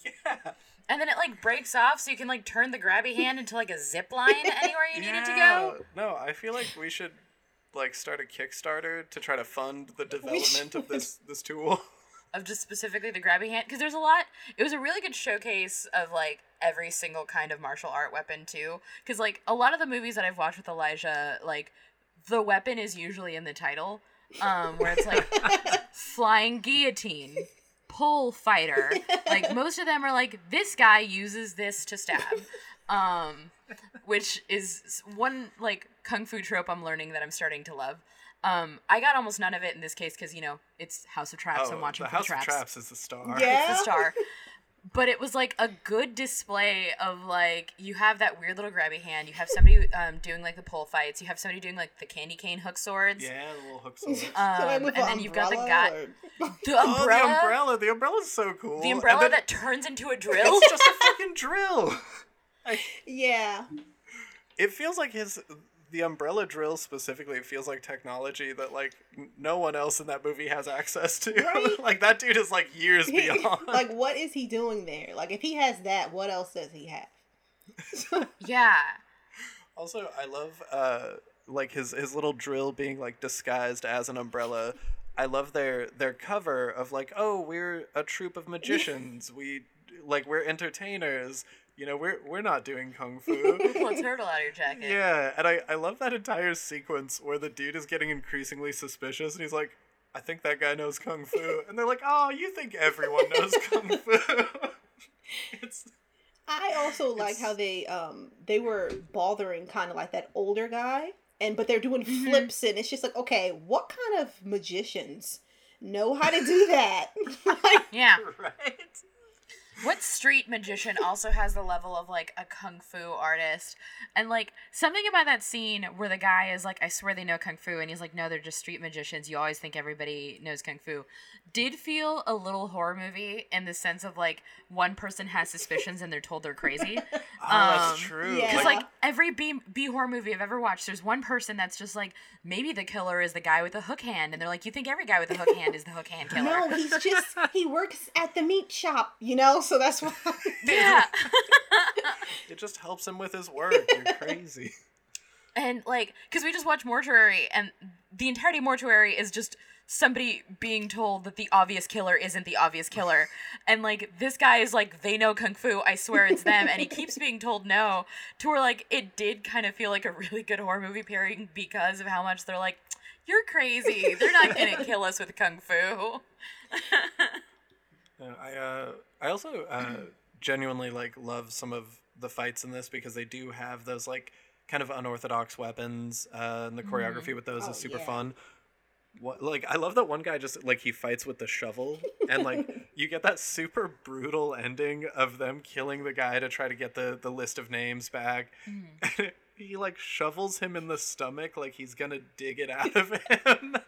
yeah. and then it like breaks off, so you can like turn the grabby hand into like a zip line anywhere you need it to go. No, I feel like we should like start a Kickstarter to try to fund the development of this this tool. Of just specifically the grabby hand, because there's a lot. It was a really good showcase of like every single kind of martial art weapon too. Because like a lot of the movies that I've watched with Elijah, like the weapon is usually in the title, um, where it's like flying guillotine, pole fighter. like most of them are like this guy uses this to stab. Um which is one like kung fu trope I'm learning that I'm starting to love. Um I got almost none of it in this case cuz you know, it's House of Traps. I'm watching Oh, the House the traps. of Traps is the star. Yeah. It's the star. But it was like a good display of like you have that weird little grabby hand. You have somebody um, doing like the pole fights. You have somebody doing like the candy cane hook swords. Yeah, the little hook sword. So, like, Um, and an then you've got the umbrella guy, or- the Oh, umbrella, the umbrella! The umbrella's so cool. the umbrella then that turns into a drill. it's just a fucking drill. yeah. It feels like his the umbrella drill specifically feels like technology that like n- no one else in that movie has access to. Right? like that dude is like years beyond. like, what is he doing there? Like, if he has that, what else does he have? yeah, Also, I love uh like his his little drill being like disguised as an umbrella. I love their their cover of like, oh, we're a troupe of magicians. we like we're entertainers. You know, we're we're not doing kung fu. pull a turtle out of your jacket. yeah, and I I love that entire sequence where the dude is getting increasingly suspicious and he's like, I think that guy knows kung fu. And they're like, "Oh, you think everyone knows kung fu?" it's I also like how they um they were bothering kind of like that older guy, and but they're doing Mm-hmm. flips, and it's just like, okay, what kind of magicians know how to do that? like, yeah. right. What street magician also has the level of like a kung fu artist? And like something about that scene where the guy is like, I swear they know kung fu, and he's like, No, they're just street magicians. You always think everybody knows kung fu. Did feel a little horror movie in the sense of like one person has suspicions and they're told they're crazy. Oh, that's Um, true. yeah. Because like every B B horror movie I've ever watched, there's one person that's just like maybe the killer is the guy with the hook hand, and they're like, you think every guy with the hook hand is the hook hand killer? no, he's just he works at the meat shop, you know, so that's why. Yeah. It just helps him with his work. You're crazy. and like because we just watched mortuary and the entirety of mortuary is just somebody being told that the obvious killer isn't the obvious killer and like this guy is like they know kung fu i swear it's them and he keeps being told no to where like it did kind of feel like a really good horror movie pairing because of how much they're like you're crazy they're not gonna kill us with kung fu Yeah, I uh, I also uh, genuinely like love some of the fights in this because they do have those like kind of unorthodox weapons, uh, and the choreography with those Oh, is super yeah. fun. What, like I love that one guy just like he fights with the shovel and like you get that super brutal ending of them killing the guy to try to get the the list of names back. he like shovels him in the stomach like he's gonna dig it out of him.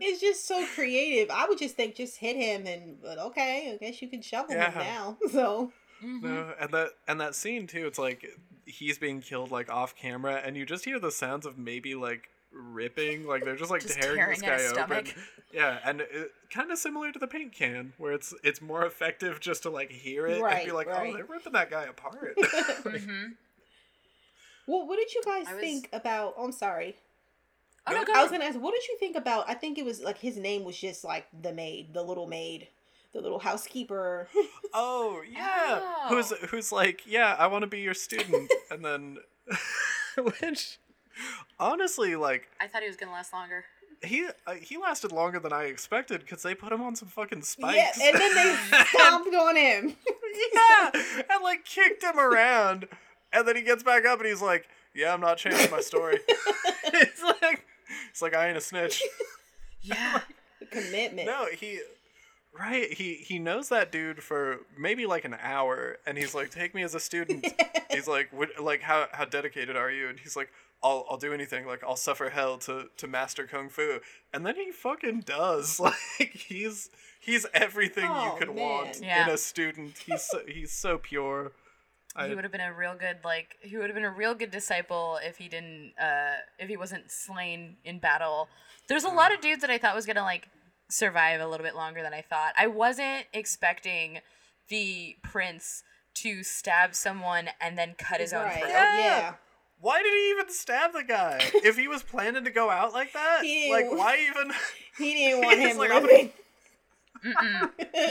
It's just so creative. I would just think, just hit him, and but okay, I guess you can shovel him Yeah. now. So No, and that and that scene too. It's like he's being killed like off camera, and you just hear the sounds of maybe like ripping, like they're just like Just tearing, tearing this guy open. Yeah, and it, kind of similar to the paint can, where it's it's more effective just to like hear it and be like, right. oh, they're ripping that guy apart. mm-hmm. Well, what did you guys was- think about? Oh, I'm sorry. oh no, go I was gonna ask, what did you think about? I think it was like his name was just like the maid, the little maid, the little housekeeper. oh yeah, Oh. who's who's like, yeah, I want to be your student, and then which honestly like i thought he was gonna last longer he uh, he lasted longer than I expected because they put him on some fucking spikes. yeah, and then they stomped on him. yeah, and like kicked him around, and then he gets back up and he's like, "Yeah, I'm not changing my story." it's like, it's like I ain't a snitch. yeah Commitment. No, he, right? He he knows that dude for maybe like an hour, and he's like, "Take me as a student." he's like, "What- "Like how how dedicated are you?" And he's like. I'll, I'll do anything like I'll suffer hell to, to master kung fu and then he fucking does like he's he's everything Oh, you could man. want Yeah. in a student he's so, he's so pure I- he would have been a real good like he would have been a real good disciple if he didn't uh if he wasn't slain in battle there's a lot of dudes that i thought was gonna like survive a little bit longer than i thought i wasn't expecting the prince to stab someone and then cut his own right. throat Yeah. Why did he even stab the guy? if he was planning to go out like that, He like why even? He didn't want He's him like, I'm living.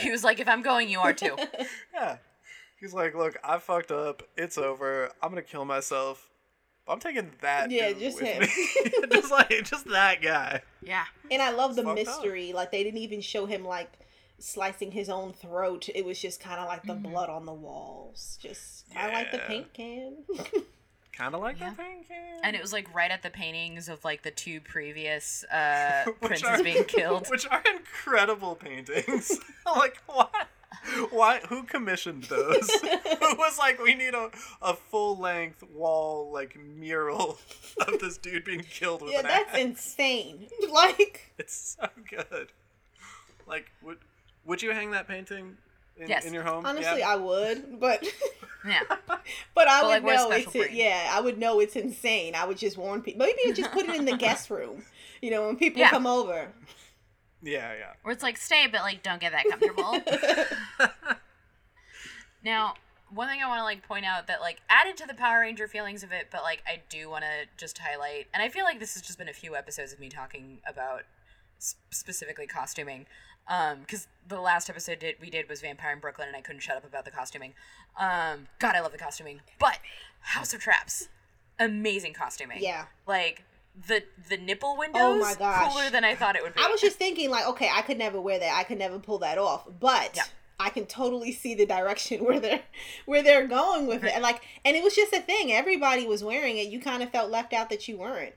he was like if i'm going you are too Yeah, he's like, look, I fucked up. It's over. I'm gonna kill myself. I'm taking that. Yeah, dude just with him. me. just like just that guy. yeah And I love the Fucked up. mystery. Like they didn't even show him like slicing his own throat. It was just kind of like the blood on the walls. Just kind of like the paint can. Kind of like Yeah. the paint can. And it was like right at the paintings of like the two previous uh, princes are- being killed. Which are incredible paintings. like what? Why? Who commissioned those? who was like, we need a, a full length wall like mural of this dude being killed with yeah, an that's axe. insane. Like, It's so good. Like, would would you hang that painting in, Yes. in your home? honestly, yeah? I would, but Yeah. but I But, would like, know it's breed. yeah, I would know it's insane. I would just warn people. Maybe I'd just put it in the guest room. You know, when people Yeah. come over. Yeah, yeah. Where it's like stay, but like don't get that comfortable. now, one thing I want to like point out that like added to the Power Ranger feelings of it, but like I do want to just highlight, and I feel like this has just been a few episodes of me talking about s- specifically costuming, um, because the last episode did, we did was Vampire in Brooklyn, and I couldn't shut up about the costuming. Um, God, I love the costuming, but House of Traps, amazing costuming. Yeah. like. The the nipple oh windows Oh my gosh. cooler than I thought it would be. I was just thinking, like, okay, I could never wear that. I could never pull that off. But Yeah. I can totally see the direction where they're where they're going with it. And like, and it was just a thing. Everybody was wearing it. You kind of felt left out that you weren't.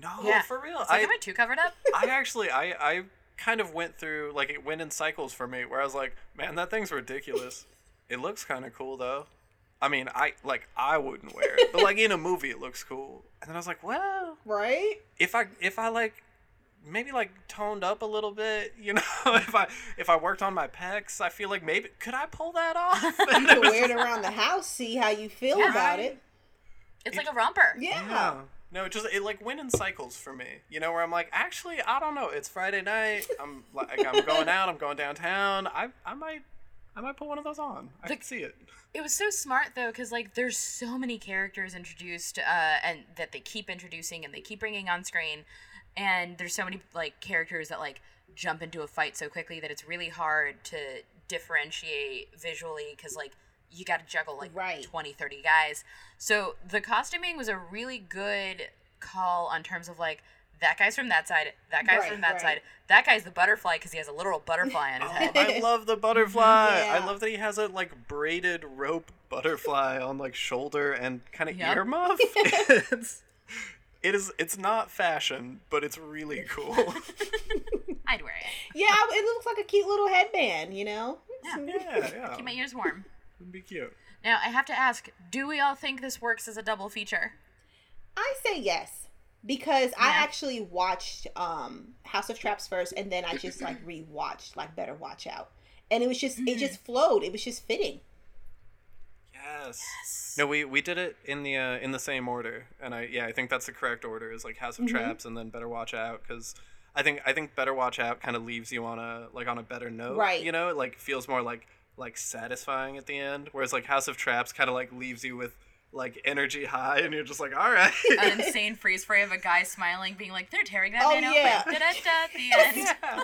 No, Yeah. for real. It's like, I, am I too covered up? I actually, I, I kind of went through like it went in cycles for me, where I was like, man, that thing's ridiculous. it looks kind of cool though. I mean, I like I wouldn't wear it, but like in a movie, it looks cool. And then I was like, well, Right? if I if I like maybe like toned up a little bit, you know, if I if I worked on my pecs, I feel like maybe could I pull that off? And You it can was wear it just- around the house, see how you feel Yeah. about it. It's like a romper. Yeah. Yeah. No, it just it like went in cycles for me. You know, where I'm like, actually, I don't know. It's Friday night. I'm like, I'm going out. I'm going downtown. I I might I might put one of those on. I The- can see it. It was so smart though, because like there's so many characters introduced, uh, and that they keep introducing and they keep bringing on screen, and there's so many like characters that like jump into a fight so quickly that it's really hard to differentiate visually because like you got to juggle like Right. 20 30 guys so the costuming was a really good call on terms of like that guy's from that side that guy's Right, from that right. side that guy's the butterfly because he has a literal butterfly on his Oh, head I love the butterfly. I love that he has a like braided rope butterfly on like shoulder and kind of Yep. earmuff. it's, it is. It's not fashion, but it's really cool. i'd wear it Yeah, it looks like a cute little headband, you know? Yeah. yeah, yeah. keep my ears warm It'd be cute. Now, I have to ask, do we all think this works as a double feature? I say yes. Because I actually watched um House of Traps first and then I just like rewatched like Better Watch Out. And it was just Mm-hmm. it just flowed. It was just fitting. Yes. No, we we did it in the uh, in the same order, and I yeah I think that's the correct order is like House of Mm-hmm. Traps and then Better Watch Out because I think I think Better Watch Out kind of leaves you on a like on a better note, Right. You know, it like feels more like like satisfying at the end, whereas like House of Traps kind of like leaves you with like energy high, and you're just like, all right. An insane freeze frame of a guy smiling, being like, they're tearing that Oh, man yeah. open. Da-da-da, the end. yeah.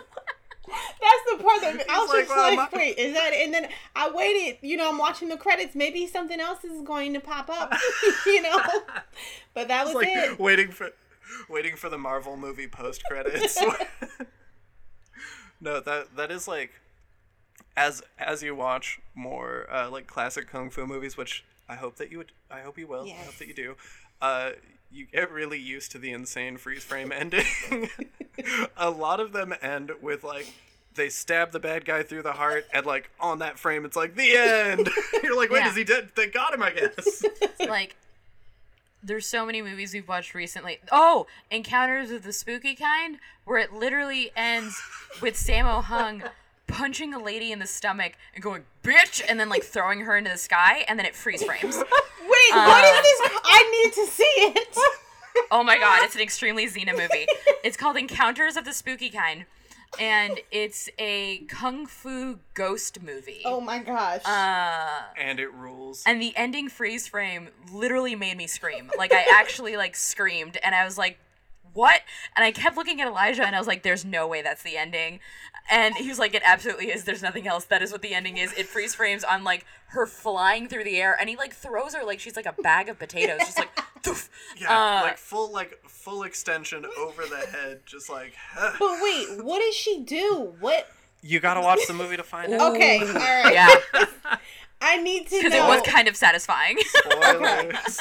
That's the part that I was like, just well, like, my- wait, is that? And then I waited. You know, I'm watching the credits. Maybe something else is going to pop up. you know, but that was It's like it. waiting for waiting for the Marvel movie post credits. no, that that is like as as you watch more uh, like classic kung fu movies, which I hope that you would I hope you will. I hope that you do. Uh, you get really used to the insane freeze frame ending. A lot of them end with like they stab the bad guy through the heart, and like on that frame, it's like the end. You're like, wait, Yeah. is he dead? They got him, I guess. like, there's so many movies we've watched recently. Oh, Encounters of the Spooky Kind, where it literally ends with Sammo Hung punching a lady in the stomach and going, bitch, and then like throwing her into the sky, and then it freeze frames. Wait, Uh, what is this? I need to see it. Oh my god, it's an extremely Xena movie. It's called Encounters of the Spooky Kind, and it's a kung fu ghost movie. oh my gosh. Uh, and it rules. and the ending freeze frame literally made me scream. Like I actually like screamed, and I was like, "What?" And I kept looking at Elijah, and I was like, "There's no way that's the ending." And he was like, "It absolutely is. There's nothing else. That is what the ending is. It freeze frames on like her flying through the air, and he like throws her like she's like a bag of potatoes, just like." Doof. Yeah, Uh, like full like full extension over the head, just like but wait, what does she do? What? You gotta watch the movie to find out. Okay, all right. Yeah, I need to because know. it was kind of satisfying. Spoilers.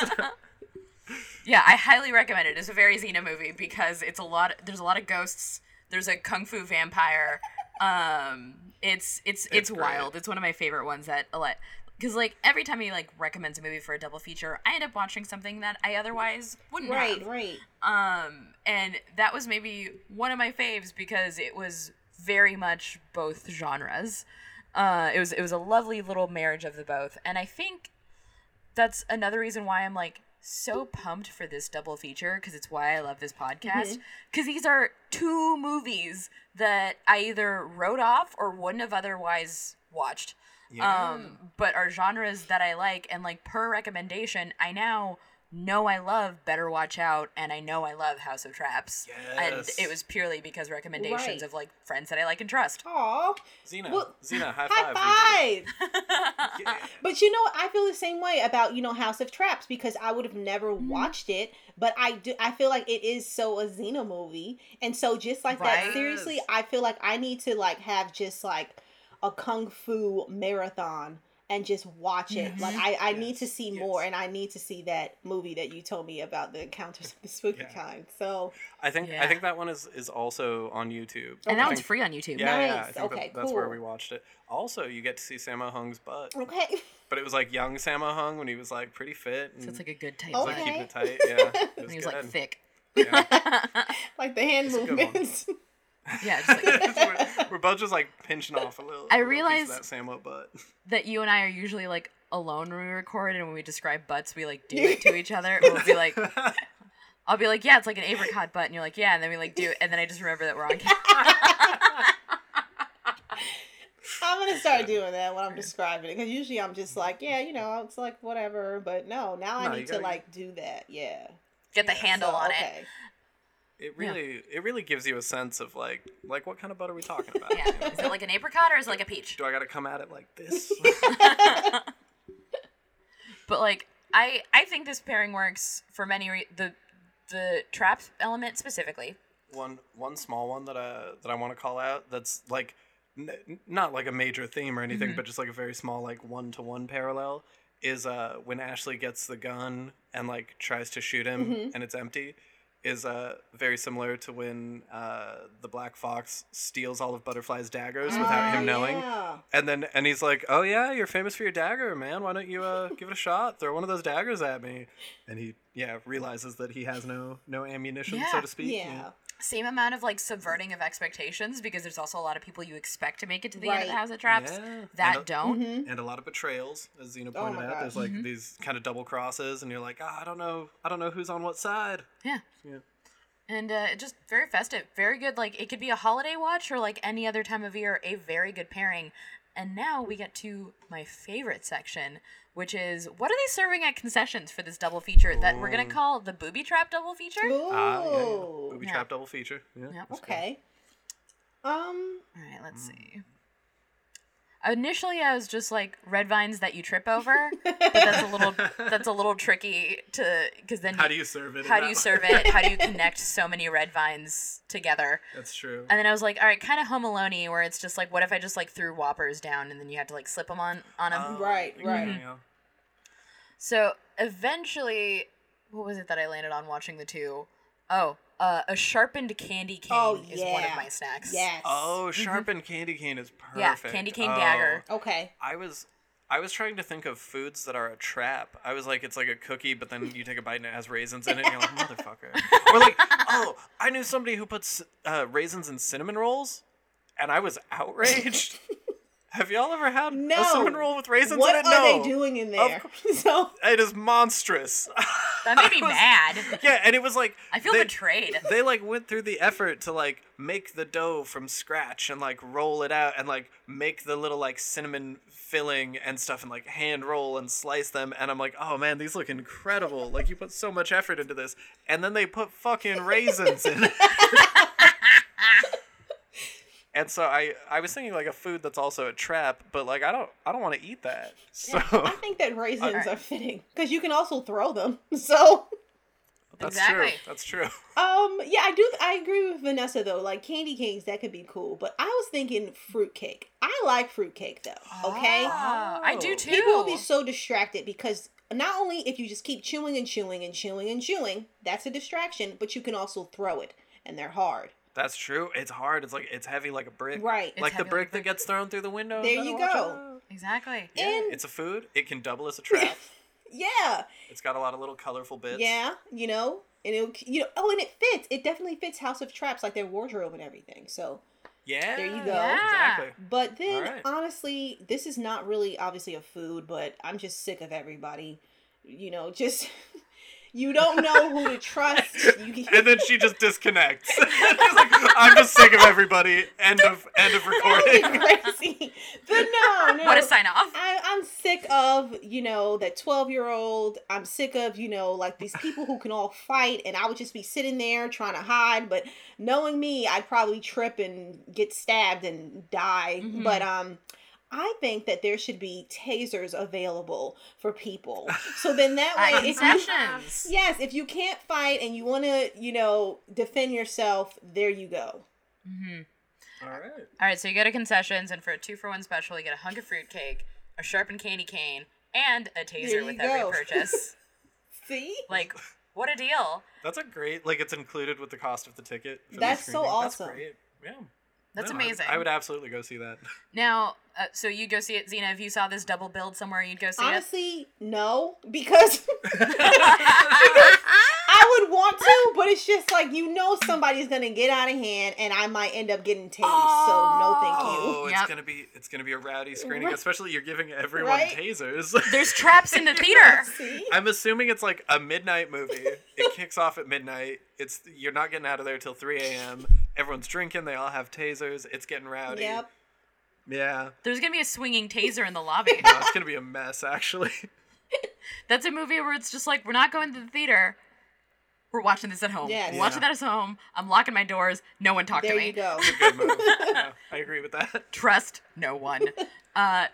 yeah, I highly recommend it. It's a very Xena movie because it's a lot. There's a lot of ghosts. There's a kung fu vampire. Um, it's it's it's, It's wild. It's one of my favorite ones that a lot. Because like every time he like recommends a movie for a double feature, I end up watching something that I otherwise wouldn't right, have. right. Um, and that was maybe one of my faves because it was very much both genres. Uh, it was it was a lovely little marriage of the both, and I think that's another reason why I'm like so pumped for this double feature because it's why I love this podcast because these are two movies that I either wrote off or wouldn't have otherwise watched. Yeah. Um, but are genres that I like, and like per recommendation, I now know I love Better Watch Out, and I know I love House of Traps, Yes. and it was purely because recommendations Right. of like friends that I like and trust. Aw, Xena, Well, Xena, high five. high we five. Yeah. But you know. I feel the same way about you know House of Traps because I would have never Mm-hmm. watched it, but I do. I feel like it is so a Xena movie, and so just like that. Seriously, I feel like I need to like have just like a kung fu marathon and just watch it. Like mm-hmm. I, I need to see yes. more, and I need to see that movie that you told me about the encounters of the spooky Yeah. kind. So I think I think that one is is also on YouTube. And I that one's think- free on YouTube. Yeah, yeah. I Nice. think Okay, that, that's where we watched it. Also, you get to see Sammo Hung's butt, okay, but it was like young Sammo Hung when he was like pretty fit and So it's like a good tight Okay. butt. like keeping it tight. Yeah, it And was he was good. like thick. Yeah. like the hand It's a good one. movements. Yeah, just like we're, we're both just like pinching off a little. I a little piece of realized- that Sammo butt. that you and I are usually like alone when we record, and when we describe butts, we like do it to each other. We'll be like, I'll be like, yeah, it's like an apricot butt, and you're like, yeah, and then we like do it, and then I just remember that we're on camera. I'm gonna start doing that when I'm describing it because usually I'm just like, yeah, you know, it's like whatever. But no, now I No, need to gotta- like do that. Yeah. Get the handle So, on okay. It really, it really gives you a sense of like, like what kind of butt are we talking about? Yeah, is it like an apricot or is it like a peach? Do I got to come at it like this? But like, I I think this pairing works for many re- the the trap element specifically. one one small one that I that I want to call out that's like n- not like a major theme or anything, Mm-hmm. but just like a very small like one to one parallel is uh when Ashley gets the gun and like tries to shoot him Mm-hmm. and it's empty. Is uh very similar to when uh the Black Fox steals all of Butterfly's daggers without Ah, him knowing. yeah. And then and he's like, "Oh yeah, you're famous for your dagger, man. Why don't you uh, give it a shot? Throw one of those daggers at me." And he yeah realizes that he has no no ammunition, so to speak. Yeah. Same amount of like subverting of expectations because there's also a lot of people you expect to make it to the end of the House of Traps Yeah. that And a- don't. Mhm. And a lot of betrayals, as Xena Oh pointed my out. There's like Mm-hmm. these kind of double crosses, and you're like, ah, I don't know, I don't know who's on what side. Yeah. Yeah. And uh, it just very festive, very good. Like it could be a holiday watch or like any other time of year, a very good pairing. And now we get to my favorite section, which is what are they serving at concessions for this double feature that we're gonna call the booby trap double feature? Ooh. Ah, yeah, yeah. Booby Yeah. trap double feature. Yeah. Yep. that's cool. okay. Um. All right, let's see. Initially, I was just like red vines that you trip over, but that's a little that's a little tricky to because then How do you serve it? how do you way? serve it? How do you connect so many red vines together? That's true. And then I was like, all right, kind of Home Alone where it's just like, what if I just like threw Whoppers down and then you had to like slip them on on them? Oh, Right, yeah, right. yeah. So eventually, what was it that I landed on watching the two? Oh, uh, a sharpened candy cane Oh is one of my snacks. Yes. Oh, sharpened candy cane is perfect. Mm-hmm. Yeah, candy cane Oh, dagger. Okay. I was I was trying to think of foods that are a trap. I was like, it's like a cookie, but then you take a bite and it has raisins in it, and you're like, motherfucker. Or like, oh, I knew somebody who puts uh, raisins in cinnamon rolls, and I was outraged. Have y'all ever had No. a cinnamon roll with raisins What in it? are No. they doing in there? Of so It is monstrous. That made me mad. yeah, and it was like I feel they, betrayed. They like went through the effort to like make the dough from scratch and like roll it out and like make the little like cinnamon filling and stuff and like hand roll and slice them and I'm like, "Oh man, these look incredible. Like you put so much effort into this." And then they put fucking raisins in it. And so I I was thinking like a food that's also a trap, but like I don't I don't want to eat that. So I think that raisins Alright. are fitting because you can also throw them. So That's Exactly. true. That's true. Um, yeah, I do. I agree with Vanessa though. Like candy canes, that could be cool. But I was thinking fruitcake. I like fruitcake though. Okay, Ah, I do Oh. too. people will be so distracted because not only if you just keep chewing and chewing and chewing and chewing, that's a distraction. But you can also throw it, and they're hard. That's true. It's hard. It's like it's heavy like a brick. Right. It's like the heavy like brick a that brick. gets thrown through the window. There you go. exactly. Yeah, And- it's a food. It can double as a trap. Yeah. it's got a lot of little colorful bits. Yeah. You know, and it you know. Oh, and it fits. It definitely fits House of Traps, like their wardrobe and everything. So. Yeah. There you go. Yeah. Exactly. But then, Alright. honestly, this is not really obviously a food, but I'm just sick of everybody. You know, just you don't know who to trust. You And then she just disconnects. She's like, I'm just sick of everybody. End of end of That would be recording. crazy. But no, no. What a sign off. I, I'm sick of, you know, that 12 year old. I'm sick of, you know, like these people who can all fight, and I would just be sitting there trying to hide. But knowing me, I'd probably trip and get stabbed and die. Mhm. But, um, I think that there should be tasers available for people. So then that way, if you, concessions. yes, if you can't fight and you want to, you know, defend yourself, there you go. hmm All right. All right, so you go to concessions, and for a two for one special, you get a hunk of fruit cake, a sharpened candy cane, and a taser with go. every purchase. See? like, what a deal! That's a great like it's included with the cost of the ticket. For the That's so awesome. That's great. Yeah. That's No, amazing. I would absolutely go see that. Now, uh, so you'd go see it, Xena. If you saw this double build somewhere, you'd go see it. Honestly, no, because I would want to, but it's just like you know somebody's gonna get out of hand, and I might end up getting tased. So no, thank you. Oh, it's Yep. gonna be it's gonna be a rowdy screening, Right. especially you're giving everyone Right. tasers. There's traps in the theater. I'm assuming it's like a midnight movie. It kicks off at midnight. It's you're not getting out of there till 3 a.m. Everyone's drinking. They all have tasers. It's getting rowdy. yep. Yeah. There's gonna be a swinging taser in the lobby. No, it's gonna be a mess actually. That's a movie where it's just like we're not going to the theater. We're watching this at home. Yes. We're watching that at home. I'm locking my doors. No one talk There to me. There you go. Good move. Yeah, I agree with that. Trust no one. uh,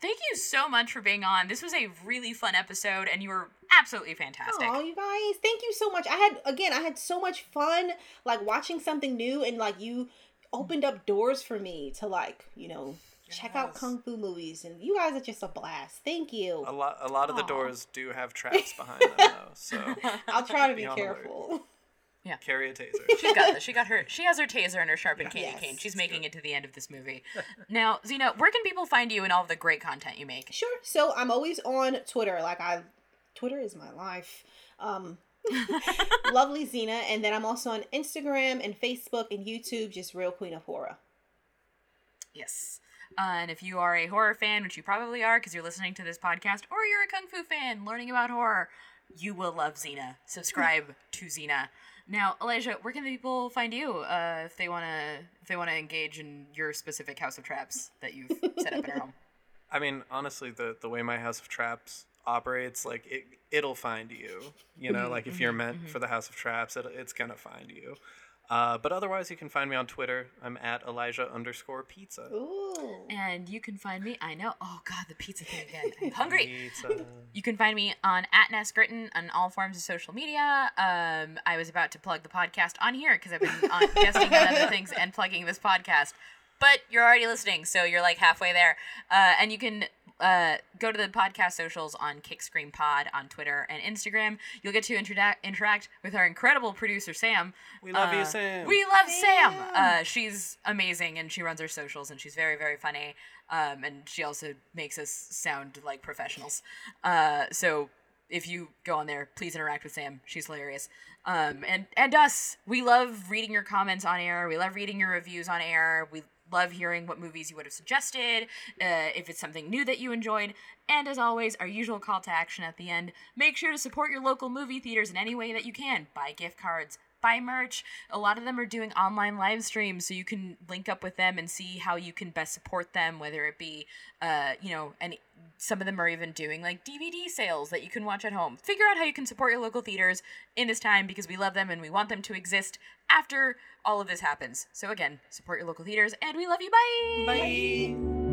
thank you so much for being on. This was a really fun episode, and you were absolutely fantastic. Oh, you guys, thank you so much. I had again, I had so much fun, like watching something new, and like you opened up doors for me to like, you know, check out kung fu movies, and you guys are just a blast. Thank you. A lot a lot of the doors do have traps behind them though. So I'll try to be Be on alert. careful. carry a taser. She's got this. She got her. She has her taser and her sharpened candy Yes. cane. She's making it to the end of this movie. Now, Xena, where can people find you and all of the great content you make? Sure. So I'm always on Twitter. Like I, Twitter is my life. Um, lovely Xena, and then I'm also on Instagram and Facebook and YouTube. Just Real Queen of Horror. Yes. Uh, and if you are a horror fan, which you probably are because you're listening to this podcast, or you're a kung fu fan learning about horror, you will love Xena. Subscribe to Xena. Now, Elijah, where can the people find you uh, if they wanna if they wanna engage in your specific house of traps that you've set up in your home? I mean, honestly, the the way my House of Traps operates, like it it'll find you. You know, like if you're meant for the House of Traps, it, it's gonna find you. Uh, but otherwise, you can find me on Twitter. I'm at Elijah underscore Pizza. Ooh. And you can find me. I know. Oh God, the pizza thing again. I'm hungry. Pizza. You can find me on at Ness Gritton on all forms of social media. Um, I was about to plug the podcast on here because I've been on, guesting on other things and plugging this podcast. But you're already listening, so you're like halfway there. Uh, and you can uh, go to the podcast socials on Kick Scream Pod on Twitter and Instagram. You'll get to interact interact with our incredible producer Sam. We love you, Uh, Sam. We love Sam. Sam. Uh, she's amazing and she runs our socials and she's very very funny. Um, and she also makes us sound like professionals. Uh, so if you go on there, please interact with Sam. She's hilarious. Um, and and us, we love reading your comments on air. We love reading your reviews on air. We love hearing what movies you would have suggested, uh, if it's something new that you enjoyed. And as always, our usual call to action at the end make sure to support your local movie theaters in any way that you can. Buy gift cards, buy merch. A lot of them are doing online live streams, so you can link up with them and see how you can best support them, whether it be, uh, you know, and some of them are even doing like DVD sales that you can watch at home. Figure out how you can support your local theaters in this time because we love them and we want them to exist after all of this happens. So again, support your local theaters and we love you. Bye. Bye.